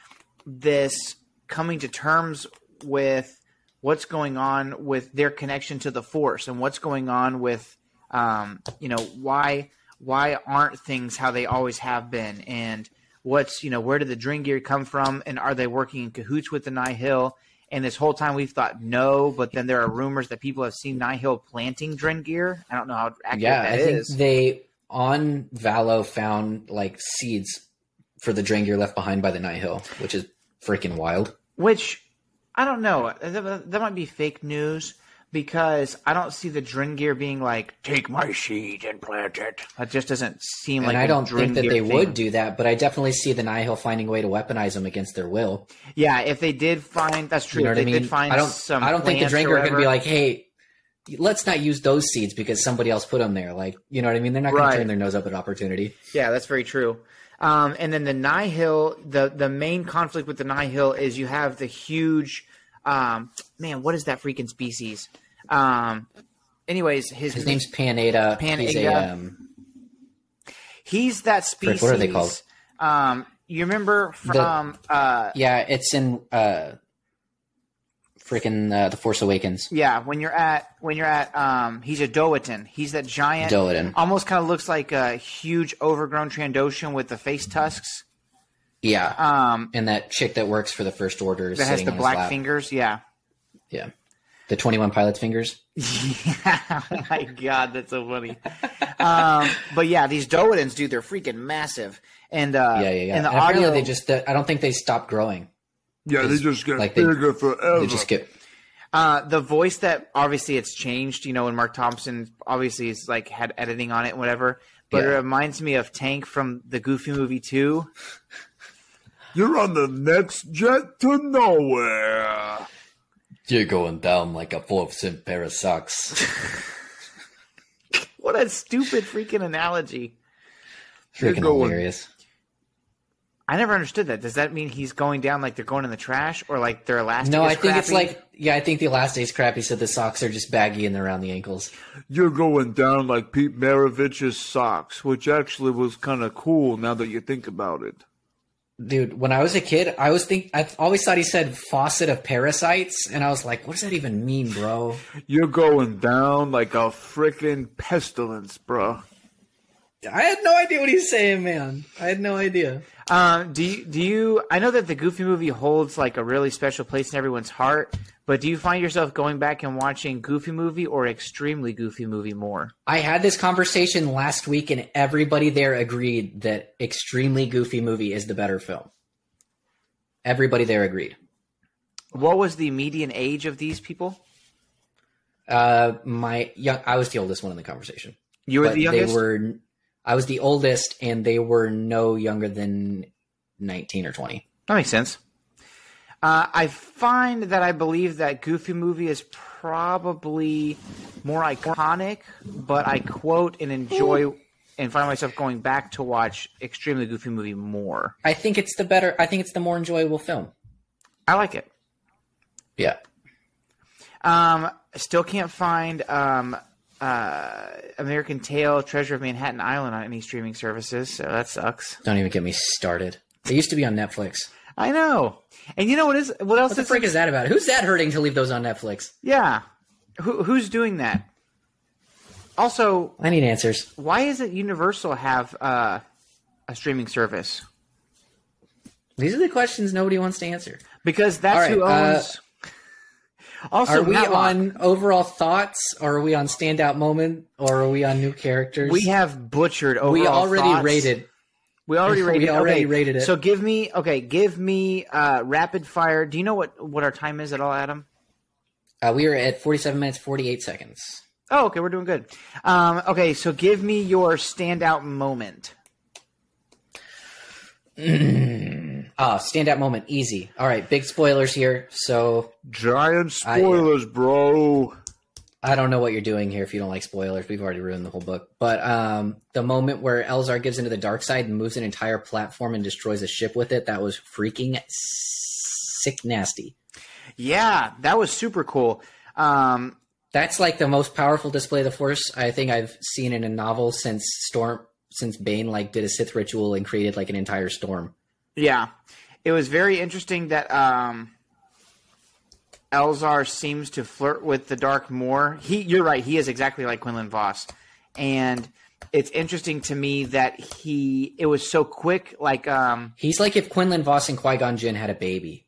this coming to terms with what's going on with their connection to the Force and what's going on with um, you know why why aren't things how they always have been? And what's you know where did the Drengir come from? And are they working in cahoots with the Nihil? And this whole time we've thought no but then there are rumors that people have seen Nihil planting Drengir I don't know how accurate Yeah, that I think they on Valo found like seeds for the Drengir left behind by the Nihil, which is freaking wild. Which I don't know. That, that might be fake news because I don't see the Drengir being like, "Take my seed and plant it." That just doesn't seem And like. I a don't think that they thing. would do that, but I definitely see the Nihil finding a way to weaponize them against their will. Yeah, if they did find that's true. You know if what I they mean? did find I don't. some. I don't think the Drengir are going to be like, "Hey, let's not use those seeds because somebody else put them there." Like, you know what I mean? They're not going Right. to turn their nose up at opportunity. Yeah, that's very true. Um, and then the Nihil, the the main conflict with the Nihil is you have the huge, um, man, what is that freaking species? Um, anyways, his, His name's Pan Eyta. He's a Pan Eyta. um, he's that species. what are they called? Um, you remember from uh, yeah. It's in uh, freaking uh, the Force Awakens. Yeah, when you're at when you're at um he's a Dowutin. He's that giant Dowutin. almost kind of looks like a huge overgrown Trandoshan with the face tusks. Yeah, Um and that chick that works for the First Order is that has the black fingers, yeah. Yeah, the Twenty One Pilots fingers. yeah. My god, that's so funny. um but yeah, these Dowutins, dude, they're freaking massive. And uh Yeah, yeah, yeah. and the And apparently audio they just. Uh, I don't think they stop growing. Yeah, they just get like they- bigger forever. They just get. Uh, the voice that obviously it's changed, you know, when Marc Thompson obviously is like had editing on it and whatever. But Yeah. it reminds me of Tank from the Goofy movie too. You're on the next jet to nowhere. You're going down like a four cent pair of socks. What a stupid freaking analogy. Freaking going- hilarious. I never understood that. Does that mean he's going down like they're going in the trash or like their elastic? No, is I think it's like yeah, I think the elastic's crappy, so the socks are just baggy and they're around the ankles. You're going down like Pete Maravich's socks, which actually was kind of cool now that you think about it. Dude, when I was a kid, I was think I always thought he said faucet of parasites, and I was like, what does that even mean, bro? You're going down like a freaking pestilence, bro. I had no idea what he's saying, man. I had no idea. Um, do you do you? I know that the Goofy movie holds like a really special place in everyone's heart, but do you find yourself going back and watching Goofy movie or extremely Goofy movie more? I had this conversation last week, and everybody there agreed that Extremely Goofy Movie is the better film. Everybody there agreed. What was the median age of these people? Uh, my young, I was the oldest one in the conversation. You were the youngest. They were, I was the oldest, and they were no younger than nineteen or twenty. That makes sense. Uh, I find that I believe that Goofy movie is probably more iconic, but I quote and enjoy and find myself going back to watch Extremely Goofy movie more. I think it's the better. I think it's the more enjoyable film. I like it. Yeah. Um, still can't find um, uh, American Tail, Treasure of Manhattan Island on any streaming services, so that sucks. Don't even get me started. It used to be on Netflix. I know. And you know what is what else What the frick is that about? Who's that hurting to leave those on Netflix? Yeah. Who, who's doing that? Also, I need answers. why isn't Universal have uh, a streaming service? These are the questions nobody wants to answer. Because that's right, who uh, owns. Also, Are we Matlock, on overall thoughts, or are we on standout moment, or are we on new characters? We have butchered overall. we already thoughts. rated. We already rated. we already okay, rated it. So give me okay. Give me uh, rapid fire. Do you know what what our time is at all, Adam? Uh, we are at forty-seven minutes forty-eight seconds. Oh, okay, we're doing good. Um, okay, so give me your standout moment. Ah, standout moment, easy. All right, big spoilers here. So Giant I- spoilers, bro. I don't know what you're doing here if you don't like spoilers. We've already ruined the whole book. But um, the moment where Elzar gives into the dark side and moves an entire platform and destroys a ship with it, that was freaking sick nasty. Yeah, that was super cool. Um, That's like the most powerful display of the Force I think I've seen in a novel since Storm, since Bane like did a Sith ritual and created like an entire storm. Yeah, it was very interesting that um, Elzar seems to flirt with the dark more. He, you're right. He is exactly like Quinlan Vos, and it's interesting to me that he. It was so quick. Like, um, He's like if Quinlan Vos and Qui Gon Jinn had a baby.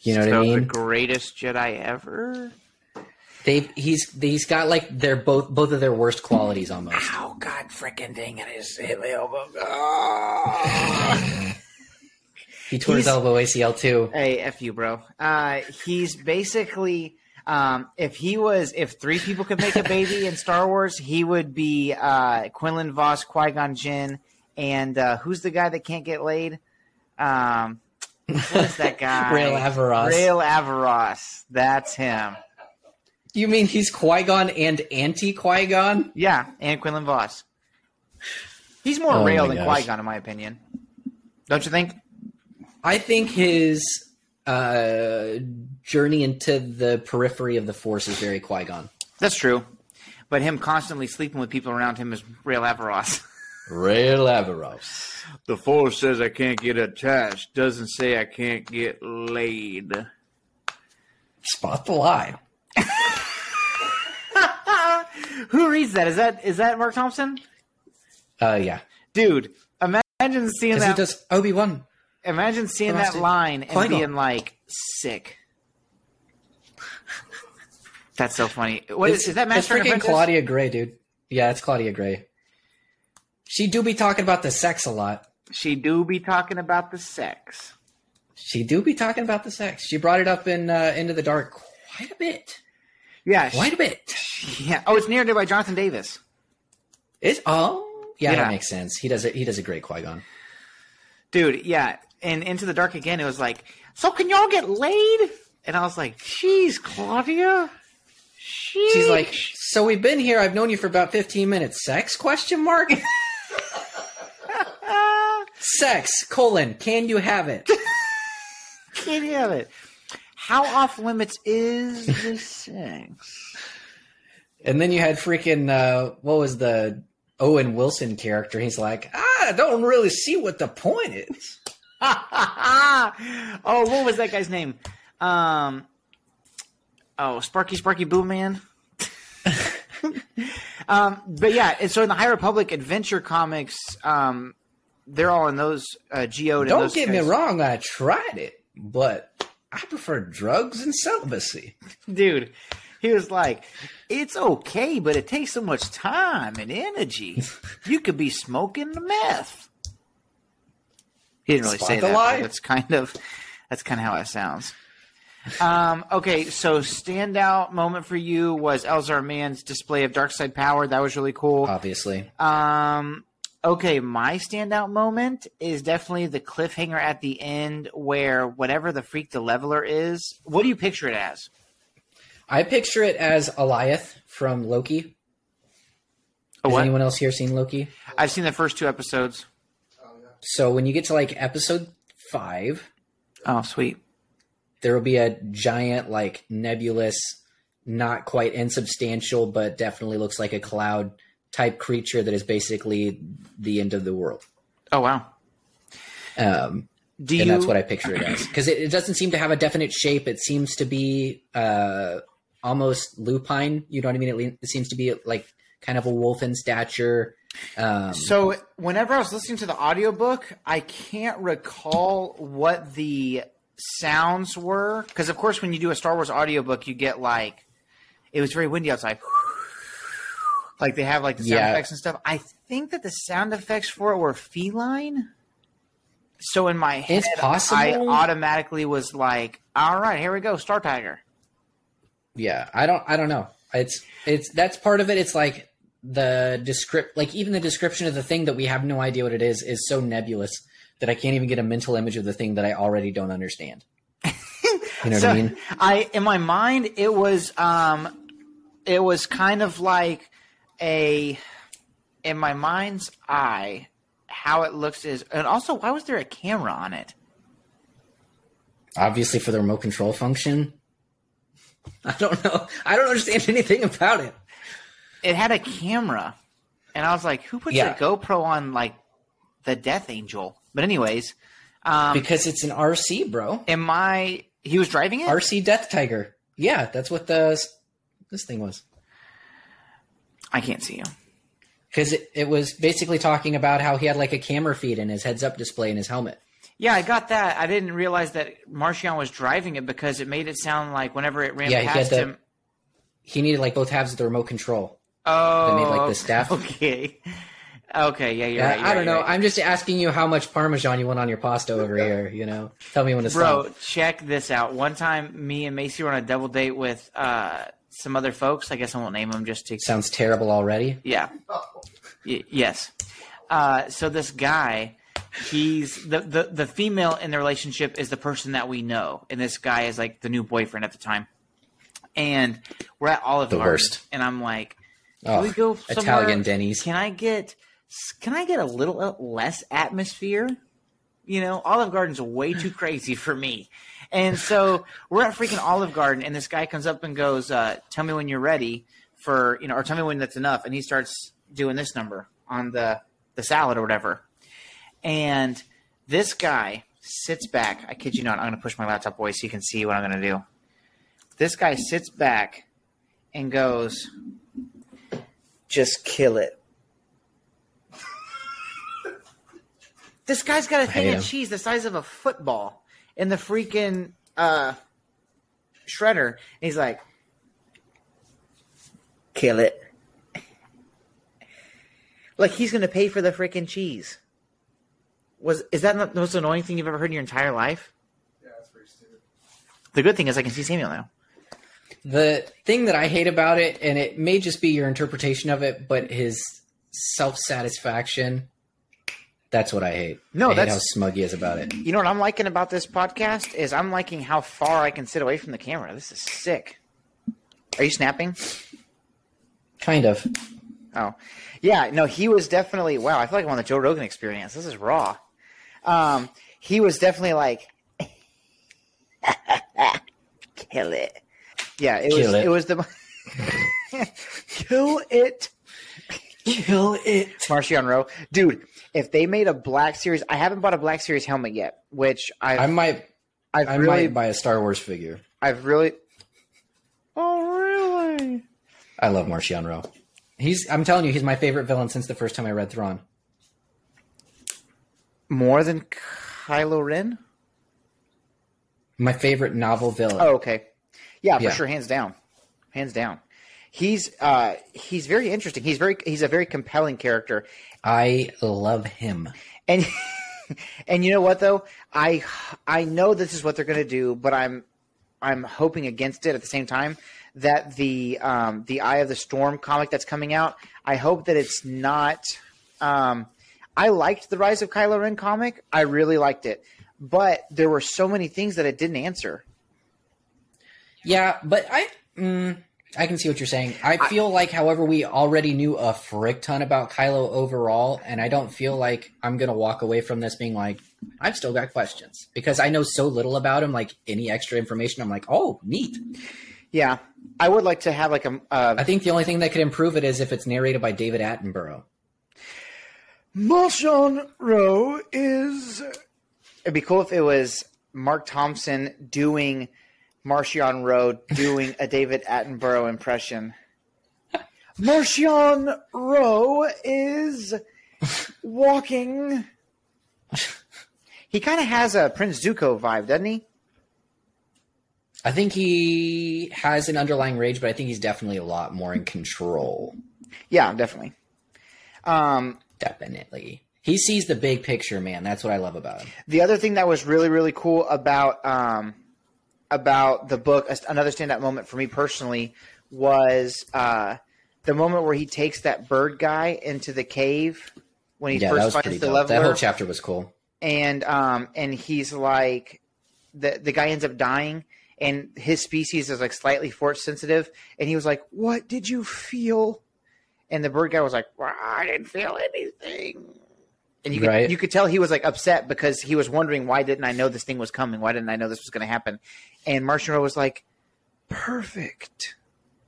You know what so I the mean? greatest Jedi ever. They've he's he's got like their both both of their worst qualities almost. Oh God, freaking dang it! Is hit my elbow. He tore his elbow ACL too. Hey, f you, bro. Uh, he's basically. Um, if he was, if three people could make a baby in Star Wars, he would be uh, Quinlan Vos, Qui Gon Jinn, and uh, who's the guy that can't get laid? Um, what is that guy? Rael Averross. Rael Averross. That's him. You mean he's Qui Gon and anti Qui Gon? Yeah, and Quinlan Vos. He's more Oh Rael than gosh. Qui Gon, in my opinion. Don't you think? I think his uh, journey into the periphery of the Force is very Qui Gon. That's true. But him constantly sleeping with people around him is Rael Averross. Rael Averross. The force says I can't get attached. Doesn't say I can't get laid. Spot the lie. Who reads that? Is that is that Marc Thompson? Uh, yeah, Dude, imagine seeing because he that. does Obi Wan. imagine seeing that line and Qui-Gon. being like sick. That's so funny. What is, is that Master and freaking Apprentice? Claudia Gray, dude? Yeah, it's Claudia Gray. She do be talking about the sex a lot. She do be talking about the sex. She do be talking about the sex. She brought it up in uh, Into the Dark quite a bit. Yeah, Quite a bit. yeah. Oh, it's narrated by Jonathan Davis. Is oh yeah, Yeah. that makes sense. He does it. He does a great Qui Gon. Dude, yeah. And Into the Dark again, it was like, so can y'all get laid? And I was like, jeez, Claudia. She's like, so we've been here. I've known you for about fifteen minutes. Sex? Question mark. Sex colon. Can you have it? can you have it. How off limits is the sex? And then you had freaking uh, what was the Owen Wilson character? He's like, ah, I don't really see what the point is. oh, what was that guy's name? Um, oh, Sparky Sparky Boom Man. um, but yeah, and so in the High Republic Adventure comics, um, they're all in those uh, geode. Don't get me wrong, I tried it, but I prefer drugs and celibacy. dude. He was like, "It's okay, but it takes so much time and energy. You could be smoking the meth." He didn't really Spot say that. lie. That's kind of that's kind of how it sounds. Um, okay, so standout moment for you was Elzar Mann's display of dark side power. That was really cool. Obviously, Um, okay, my standout moment is definitely the cliffhanger at the end where whatever the freak the leveler is. What do you picture it as? I picture it as Alioth from Loki. Has what? anyone else here seen Loki? I've seen the first two episodes. Oh. So when you get to like episode five, Oh, sweet. there will be a giant, like nebulous, not quite insubstantial, but definitely looks like a cloud type creature that is basically the end of the world. Oh, wow. Um, Do and you? that's what I picture it as because it, it doesn't seem to have a definite shape. It seems to be uh, almost lupine. You know what I mean? It, le- it seems to be like kind of a wolf in stature. Um, so whenever I was listening to the audiobook, I can't recall what the sounds were because, of course, when you do a Star Wars audiobook, you get like it was very windy outside. Like they have like the sound Yeah. effects and stuff. I think that the sound effects for it were feline. So in my head, It's possible. I automatically was like, "All right, here we go, Star Tiger." yeah, I don't. I don't know. It's it's that's part of it. It's like the descript, like even the description of the thing that we have no idea what it is, is so nebulous that I can't even get a mental image of the thing that I already don't understand. You know so what I mean? I in my mind it was um it was kind of like a in my mind's eye how it looks is and also why was there a camera on it? Obviously, for the remote control function. I don't know. I don't understand anything about it. It had a camera. And I was like, who puts Yeah. a GoPro on like the Death Angel? But anyways, um Because it's an RC, bro. in my he was driving it? RC Death Tiger. Yeah, that's what the this thing was. I can't see you. Because it, it was basically talking about how he had like a camera feed in his heads up display in his helmet. Yeah, I got that. I didn't realize that Marchion was driving it because it made it sound like whenever it ran Yeah, he had past the- him. He needed like both halves of the remote control. Oh, made, like, the staff. Okay, okay, yeah, you're Yeah, right. you're I don't know. right. I'm just asking you how much Parmesan you want on your pasta over here. You know, tell me when to Bro, stop. check this out. One time, me and Macy were on a double date with uh, some other folks. I guess I won't name them just to. Sounds terrible already. Yeah. Y- yes. Uh, so this guy, he's the, the the female in the relationship is the person that we know, and this guy is like the new boyfriend at the time. And we're at Olive The Garden, worst. and I'm like, Can Oh, we go somewhere? Italian Denny's. Can I get can I get a little uh, less atmosphere? You know, Olive Garden's way too crazy for me. And so we're at freaking Olive Garden, and this guy comes up and goes, uh, "Tell me when you're ready for you know, or tell me when that's enough." And he starts doing this number on the the salad or whatever. And this guy sits back. I kid you not. I'm going to push my laptop away so you can see what I'm going to do. This guy sits back and goes, "Just kill it." this guy's got a thing of cheese the size of a football in the freaking uh, shredder. And he's like, "Kill it." Like he's going to pay for the freaking cheese. Was is that not the most annoying thing you've ever heard in your entire life? Yeah, that's pretty stupid. The good thing is I can see Samuel now. The thing that I hate about it, and it may just be your interpretation of it, but his self satisfaction. That's what I hate. No, I hate that's- how smug he is about it. You know what I'm liking about this podcast is I'm liking how far I can sit away from the camera. This is sick. Are you snapping? Kind of. Oh, yeah. No, he was definitely. Wow, I feel like I'm on the Joe Rogan experience. This is raw. Um, he was definitely like, kill it. Yeah, it Kill was. it. It was the kill it. Kill it. Marchion Ro, dude. If they made a Black Series, I haven't bought a Black Series helmet yet, which I've I might. I've I really might buy a Star Wars figure. I've really. Oh really? I love Marchion Ro. He's. I'm telling you, he's my favorite villain since the first time I read Thrawn. More than Kylo Ren? My favorite novel villain. Oh, okay. Yeah, for Yeah. sure, hands down, hands down. He's uh he's very interesting. He's very he's a very compelling character, I love him. and and you know what though I I know this is what they're gonna do, but I'm I'm hoping against it at the same time that the um the Eye of the Storm comic that's coming out. I hope that it's not. Um, I liked the Rise of Kylo Ren comic. I really liked it, but there were so many things that it didn't answer. Yeah, but I. Mm, I can see what you're saying. I feel like, however, we already knew a frick ton about Kylo overall, and I don't feel like I'm gonna walk away from this being like, I've still got questions because I know so little about him. Like any extra information, I'm like, oh, neat. Yeah, I would like to have like a. Uh, I think the only thing that could improve it is if it's narrated by David Attenborough. Marchion Ro is. It'd be cool if it was Marc Thompson doing Marchion Ro doing a David Attenborough impression. Marchion Ro is walking. He kind of has a Prince Zuko vibe, doesn't he? I think he has an underlying rage, but I think he's definitely a lot more in control. Yeah, definitely. Um, Definitely. He sees the big picture, man. That's what I love about him. The other thing that was really really cool about um, about the book, another standout moment for me personally was uh, the moment where he takes that bird guy into the cave when he Yeah, first finds the dope. That whole chapter was cool. and um, and he's like the the guy ends up dying. And his species is like slightly force sensitive, and he was like, "What did you feel?" And the bird guy was like, well, "I didn't feel anything." And you could, Right. you could tell he was like upset because he was wondering why didn't I know this thing was coming? Why didn't I know this was going to happen? And Marchion Ro was like, "Perfect,"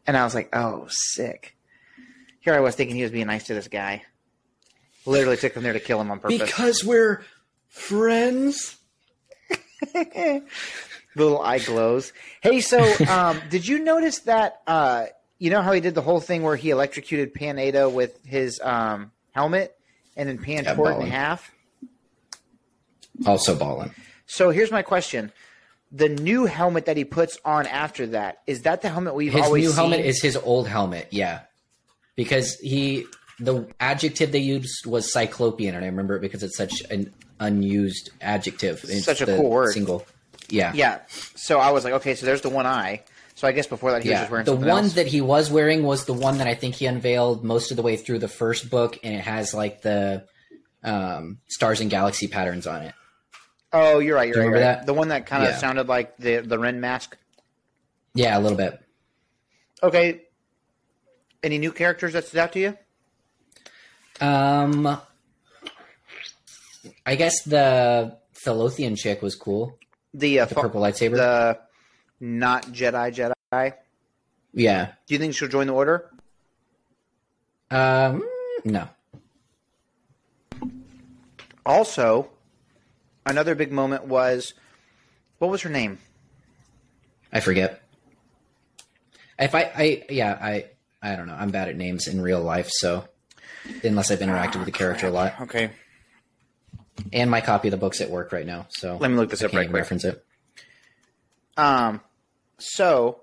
and I was like, "Oh, sick." Here I was thinking he was being nice to this guy. Literally took him there to kill him on purpose. Because we're friends. little eye glows. Hey, so um, did you notice that? Uh, you know how he did the whole thing where he electrocuted Pan Eyta with his um, helmet, and then Pan Yeah, in half. Also balling. So here's my question: the new helmet that he puts on after that is that the helmet we've His always new seen? helmet is his old helmet, yeah. Because he the adjective they used was cyclopean, and I remember it because it's such an unused adjective. It's Such a the cool word. Single. Yeah. yeah. So I was like, okay, so there's the one eye. So I guess before that he was Yeah, just wearing the one else. that he was wearing was the one that I think he unveiled most of the way through the first book, and it has like the um, stars and galaxy patterns on it. oh, you're right. You're Do you right. remember right. that? The one that kind of Yeah. sounded like the the Ren mask. Yeah, a little bit. Okay. Any new characters that stood out to you? Um, I guess the Thalothian chick was cool. The, uh, The purple lightsaber. the not Jedi Jedi. yeah. Do you think she'll join the order? Um, no. Also, another big moment was what was her name? I forget. If I, I, yeah, I, I don't know. I'm bad at names in real life, so unless I've interacted with the character a lot, Okay, and my copy of the book's at work right now, so let me look this I up can't right quick. reference it. Um, so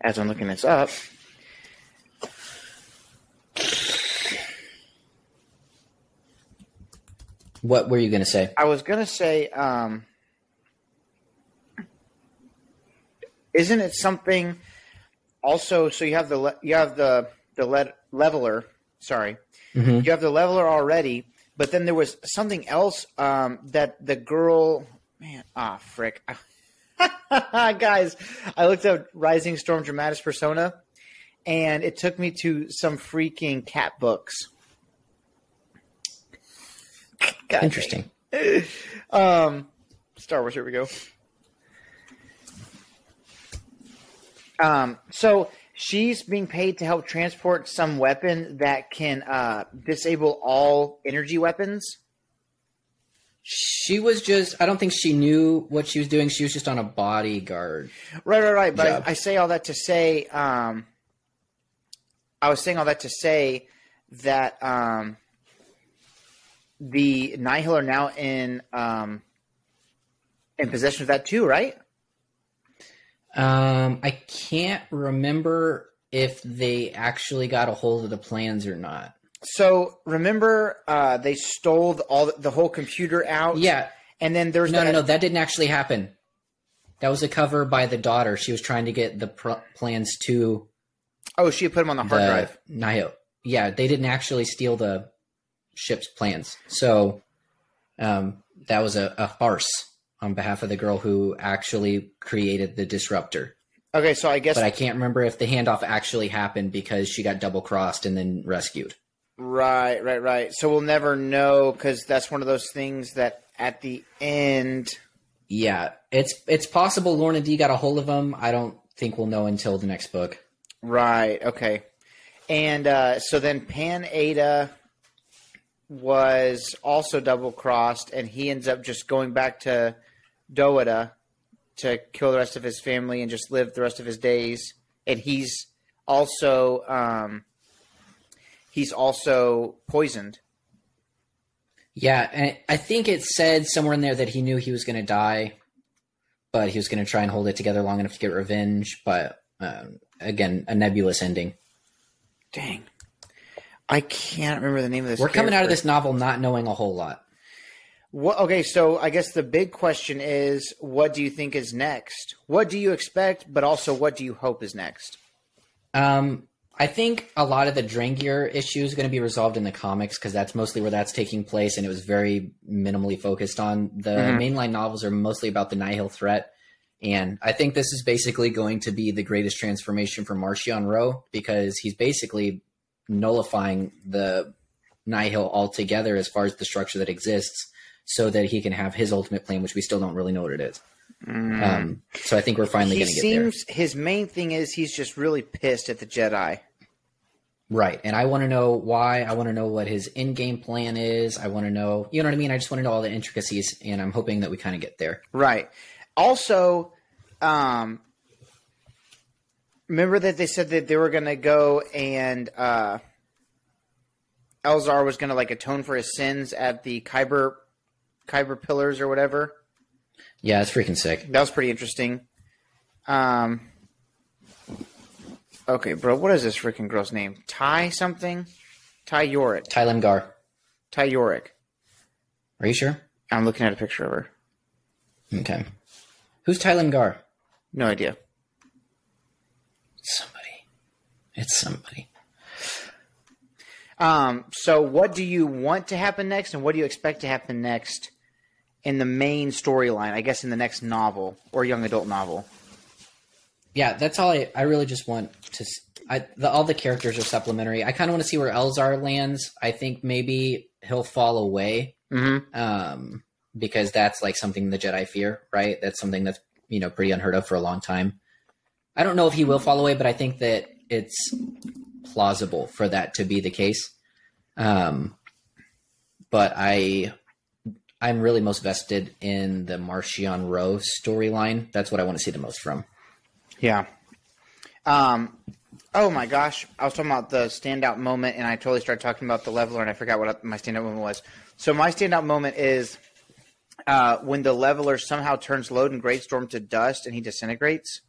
as I'm looking this up, What were you going to say? I was gonna say, um, isn't it something? Also, so you have the le- you have the the le- leveler. Sorry, Mhm. you have the leveler already, but then there was something else um, that the girl. Man, ah, frick. Guys, I looked up Rising Storm Dramatis Persona, and it took me to some freaking cat books. God Interesting. um, Star Wars. Here we go. Um, so she's being paid to help transport some weapon that can uh, disable all energy weapons. She was just, I don't think she knew what she was doing. She was just on a bodyguard. Right, right, right. But. I, I say all that to say, um, I was saying all that to say that um, the Nihil are now in um, in possession of that too, right? Um, I can't remember if they actually got a hold of the plans or not. So remember, uh, they stole the, all the, the whole computer out. Yeah, and then there's no, that, no, no, that didn't actually happen. That was a cover by the daughter. She was trying to get the pr- plans to Oh, she put them on the hard the drive. Nihil. Yeah, they didn't actually steal the ship's plans. So um, that was a, a farce on behalf of the girl who actually created the disruptor. Okay, so I guess But I can't remember if the handoff actually happened because she got double crossed and then rescued. Right, right, right. So we'll never know because that's one of those things that at the end. Yeah, it's it's possible Lourna Dee got a hold of him. I don't think we'll know until the next book. Right. Okay. And uh, so then Pan Eyta was also double crossed, and he ends up just going back to Doeda to kill the rest of his family and just live the rest of his days. And he's also um, he's also poisoned. Yeah, and I think it said somewhere in there that he knew he was going to die, but he was going to try and hold it together long enough to get revenge. But um, again, a nebulous ending. Dang. I can't remember the name of this. We're coming out of this novel not knowing a whole lot. What, okay, so I guess the big question is, what do you think is next? What do you expect, but also what do you hope is next? Um, I think a lot of the Drengir issue is going to be resolved in the comics because that's mostly where that's taking place, and it was very minimally focused on. The Mhm. mainline novels are mostly about the Nihil threat, and I think this is basically going to be the greatest transformation for Marchion Ro because he's basically nullifying the Nihil altogether as far as the structure that exists, so that he can have his ultimate plan, which we still don't really know what it is. Um, so I think we're finally he going to get there. seems his main thing is he's just really pissed at the Jedi. Right. And I want to know why. I want to know what his in game plan is. I want to know, you know what I mean? I just want to know all the intricacies, and I'm hoping that we kind of get there. Right. Also, um, remember that they said that they were going to go and uh, Elzar was going to like atone for his sins at the Kyber Kyber pillars or whatever. Yeah, it's freaking sick. That was pretty interesting. Um, okay, bro, what is this freaking girl's name? Ty something? Ty Yorrick. Tylen Gar. Ty Yorrick. Are you sure? I'm looking at a picture of her. Okay. Who's Tylen Gar? No idea. Somebody. It's somebody. Um, so what do you want to happen next, and what do you expect to happen next in the main storyline? I guess in the next novel or young adult novel. Yeah, that's all I, I really just want to. I, the, all the characters are supplementary. I kind of want to see where Elzar lands. I think maybe he'll fall away Mm-hmm. um, because that's like something the Jedi fear, right? That's something that's you know pretty unheard of for a long time. I don't know if he will fall away, but I think that it's plausible for that to be the case. Um, but I, I'm really most vested in the Marchion Ro storyline. That's what I want to see the most from. Yeah. Um. Oh my gosh, I was talking about the standout moment, and I totally started talking about the leveler, and I forgot what my standout moment was. So my standout moment is uh, when the leveler somehow turns Loden Greatstorm to dust, and he disintegrates.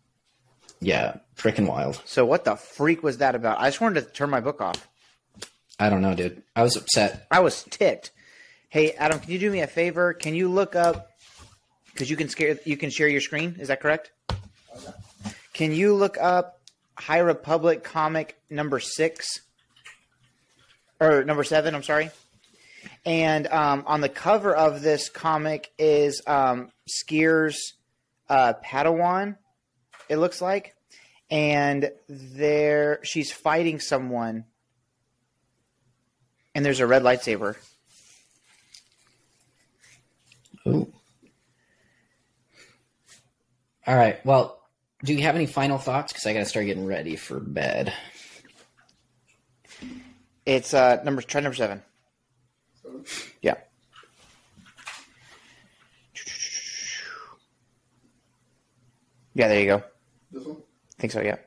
Yeah, freaking wild. So what the freak was that about? I just wanted to turn my book off. I don't know, dude. I was upset. I was ticked. Hey, Adam, can you do me a favor? Can you look up because you can scare you can share your screen? Is that correct? Can you look up High Republic comic number six or number seven? I'm sorry. And um, on the cover of this comic is um, Sskeer's uh, Padawan. It looks like, and there she's fighting someone, and there's a red lightsaber. Ooh. All right. Well, do you have any final thoughts? Because I got to start getting ready for bed. It's uh number try number seven. So, Yeah. Yeah, there you go. this one? I think so, yeah.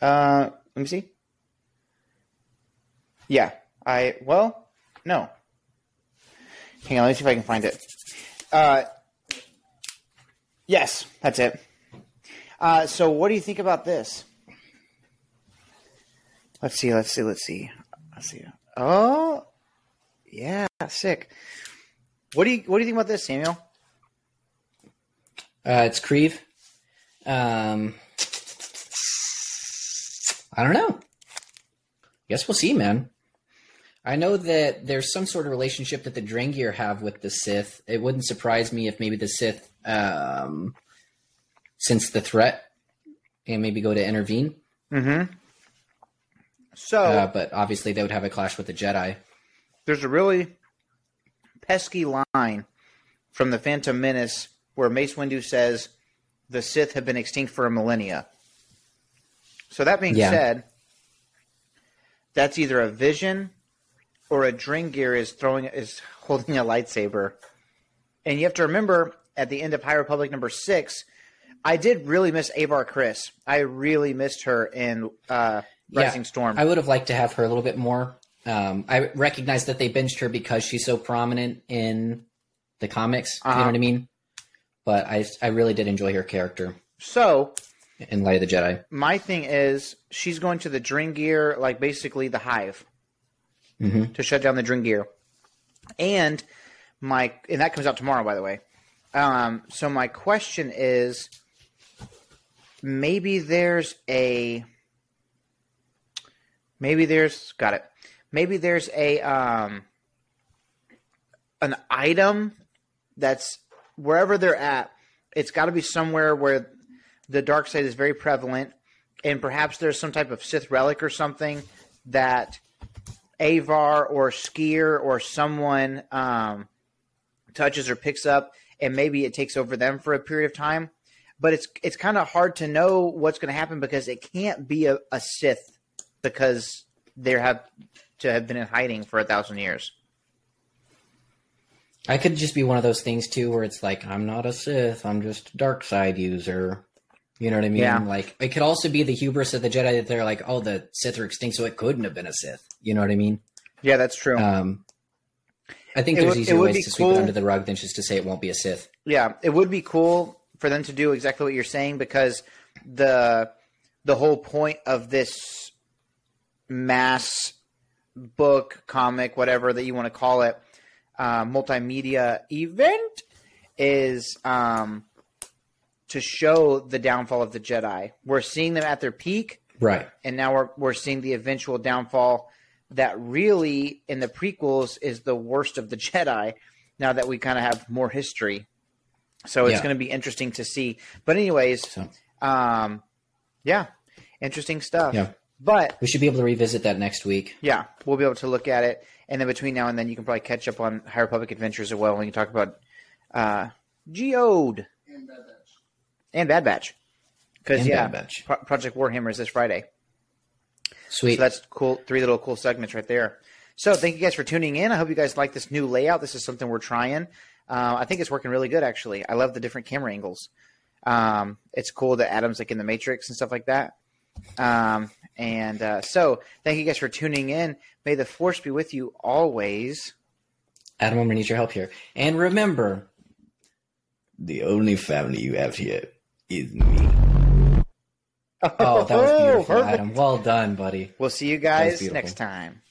Uh let me see. Yeah. I well, no. Hang on, let me see if I can find it. Uh Yes, that's it. Uh so what do you think about this? Let's see, let's see, let's see. Let's see. Oh yeah, sick. What do you what do you think about this, Samuel? Uh, it's Keeve. Um, I don't know. Guess we'll see, man. I know that there's some sort of relationship that the Drengir have with the Sith. It wouldn't surprise me if maybe the Sith um, sense the threat and maybe go to intervene. Mm-hmm. So Uh, but obviously, they would have a clash with the Jedi. there's a really pesky line from the Phantom Menace where Mace Windu says the Sith have been extinct for a millennia. So that being Yeah. said, that's either a vision or a Drengir is throwing is holding a lightsaber. And you have to remember at the end of High Republic number six, I did really miss Avar Kriss. I really missed her in uh, Rising Storm. I would have liked to have her a little bit more. Um, I recognize that they benched her because she's so prominent in the comics. You know Uh-huh. what I mean? But I, I really did enjoy her character so in Light of the Jedi. my thing is she's going to the Drengir, like basically the hive, Mhm. to shut down the Drengir. And my and that comes out tomorrow, by the way. Um, so my question is, maybe there's a, maybe there's got it. Maybe there's a um, an item that's wherever they're at. It's got to be somewhere where the dark side is very prevalent, and perhaps there's some type of Sith relic or something that Avar or Sskeer or someone um, touches or picks up, and maybe it takes over them for a period of time. But it's it's kind of hard to know what's going to happen because it can't be a, a Sith because they have to have been in hiding for a thousand years. I could just be one of those things too, where it's like I'm not a Sith, I'm just a dark side user. You know what I mean? Yeah. Like it could also be the hubris of the Jedi that they're like, oh, the Sith are extinct, so it couldn't have been a Sith. You know what I mean? Yeah, that's true. Um, I think It there's would- easier ways to sweep it under the rug than just to say it won't be a Sith. Yeah, it would be cool for them to do exactly what you're saying because the the whole point of this mass book, comic, whatever that you want to call it, uh, multimedia event is um, to show the downfall of the Jedi. We're seeing them at their peak, Right. and now we're we're seeing the eventual downfall that really in the prequels is the worst of the Jedi. Now that we kind of have more history, so it's Yeah. going to be interesting to see. But anyways, So um, yeah, interesting stuff. Yeah. But we should be able to revisit that next week. yeah, we'll be able to look at it, and then between now and then, you can probably catch up on High Republic Adventures as well. when you talk about uh, Geode And Bad Batch. and Bad Batch, because yeah, Bad Batch. Pro- Project Warhammer is this Friday. Sweet. So that's cool. Three little cool segments right there. So thank you guys for tuning in. I hope you guys like this new layout. This is something we're trying. Uh, I think it's working really good, actually. I love the different camera angles. Um, it's cool that Adam's like in the Matrix and stuff like that. Um, and uh, so thank you guys for tuning in. May the force be with you always. Adam, I'm gonna need your help here. And remember, the only family you have here is me. Oh, that was beautiful, perfect. Adam. Well done, buddy. We'll see you guys next time.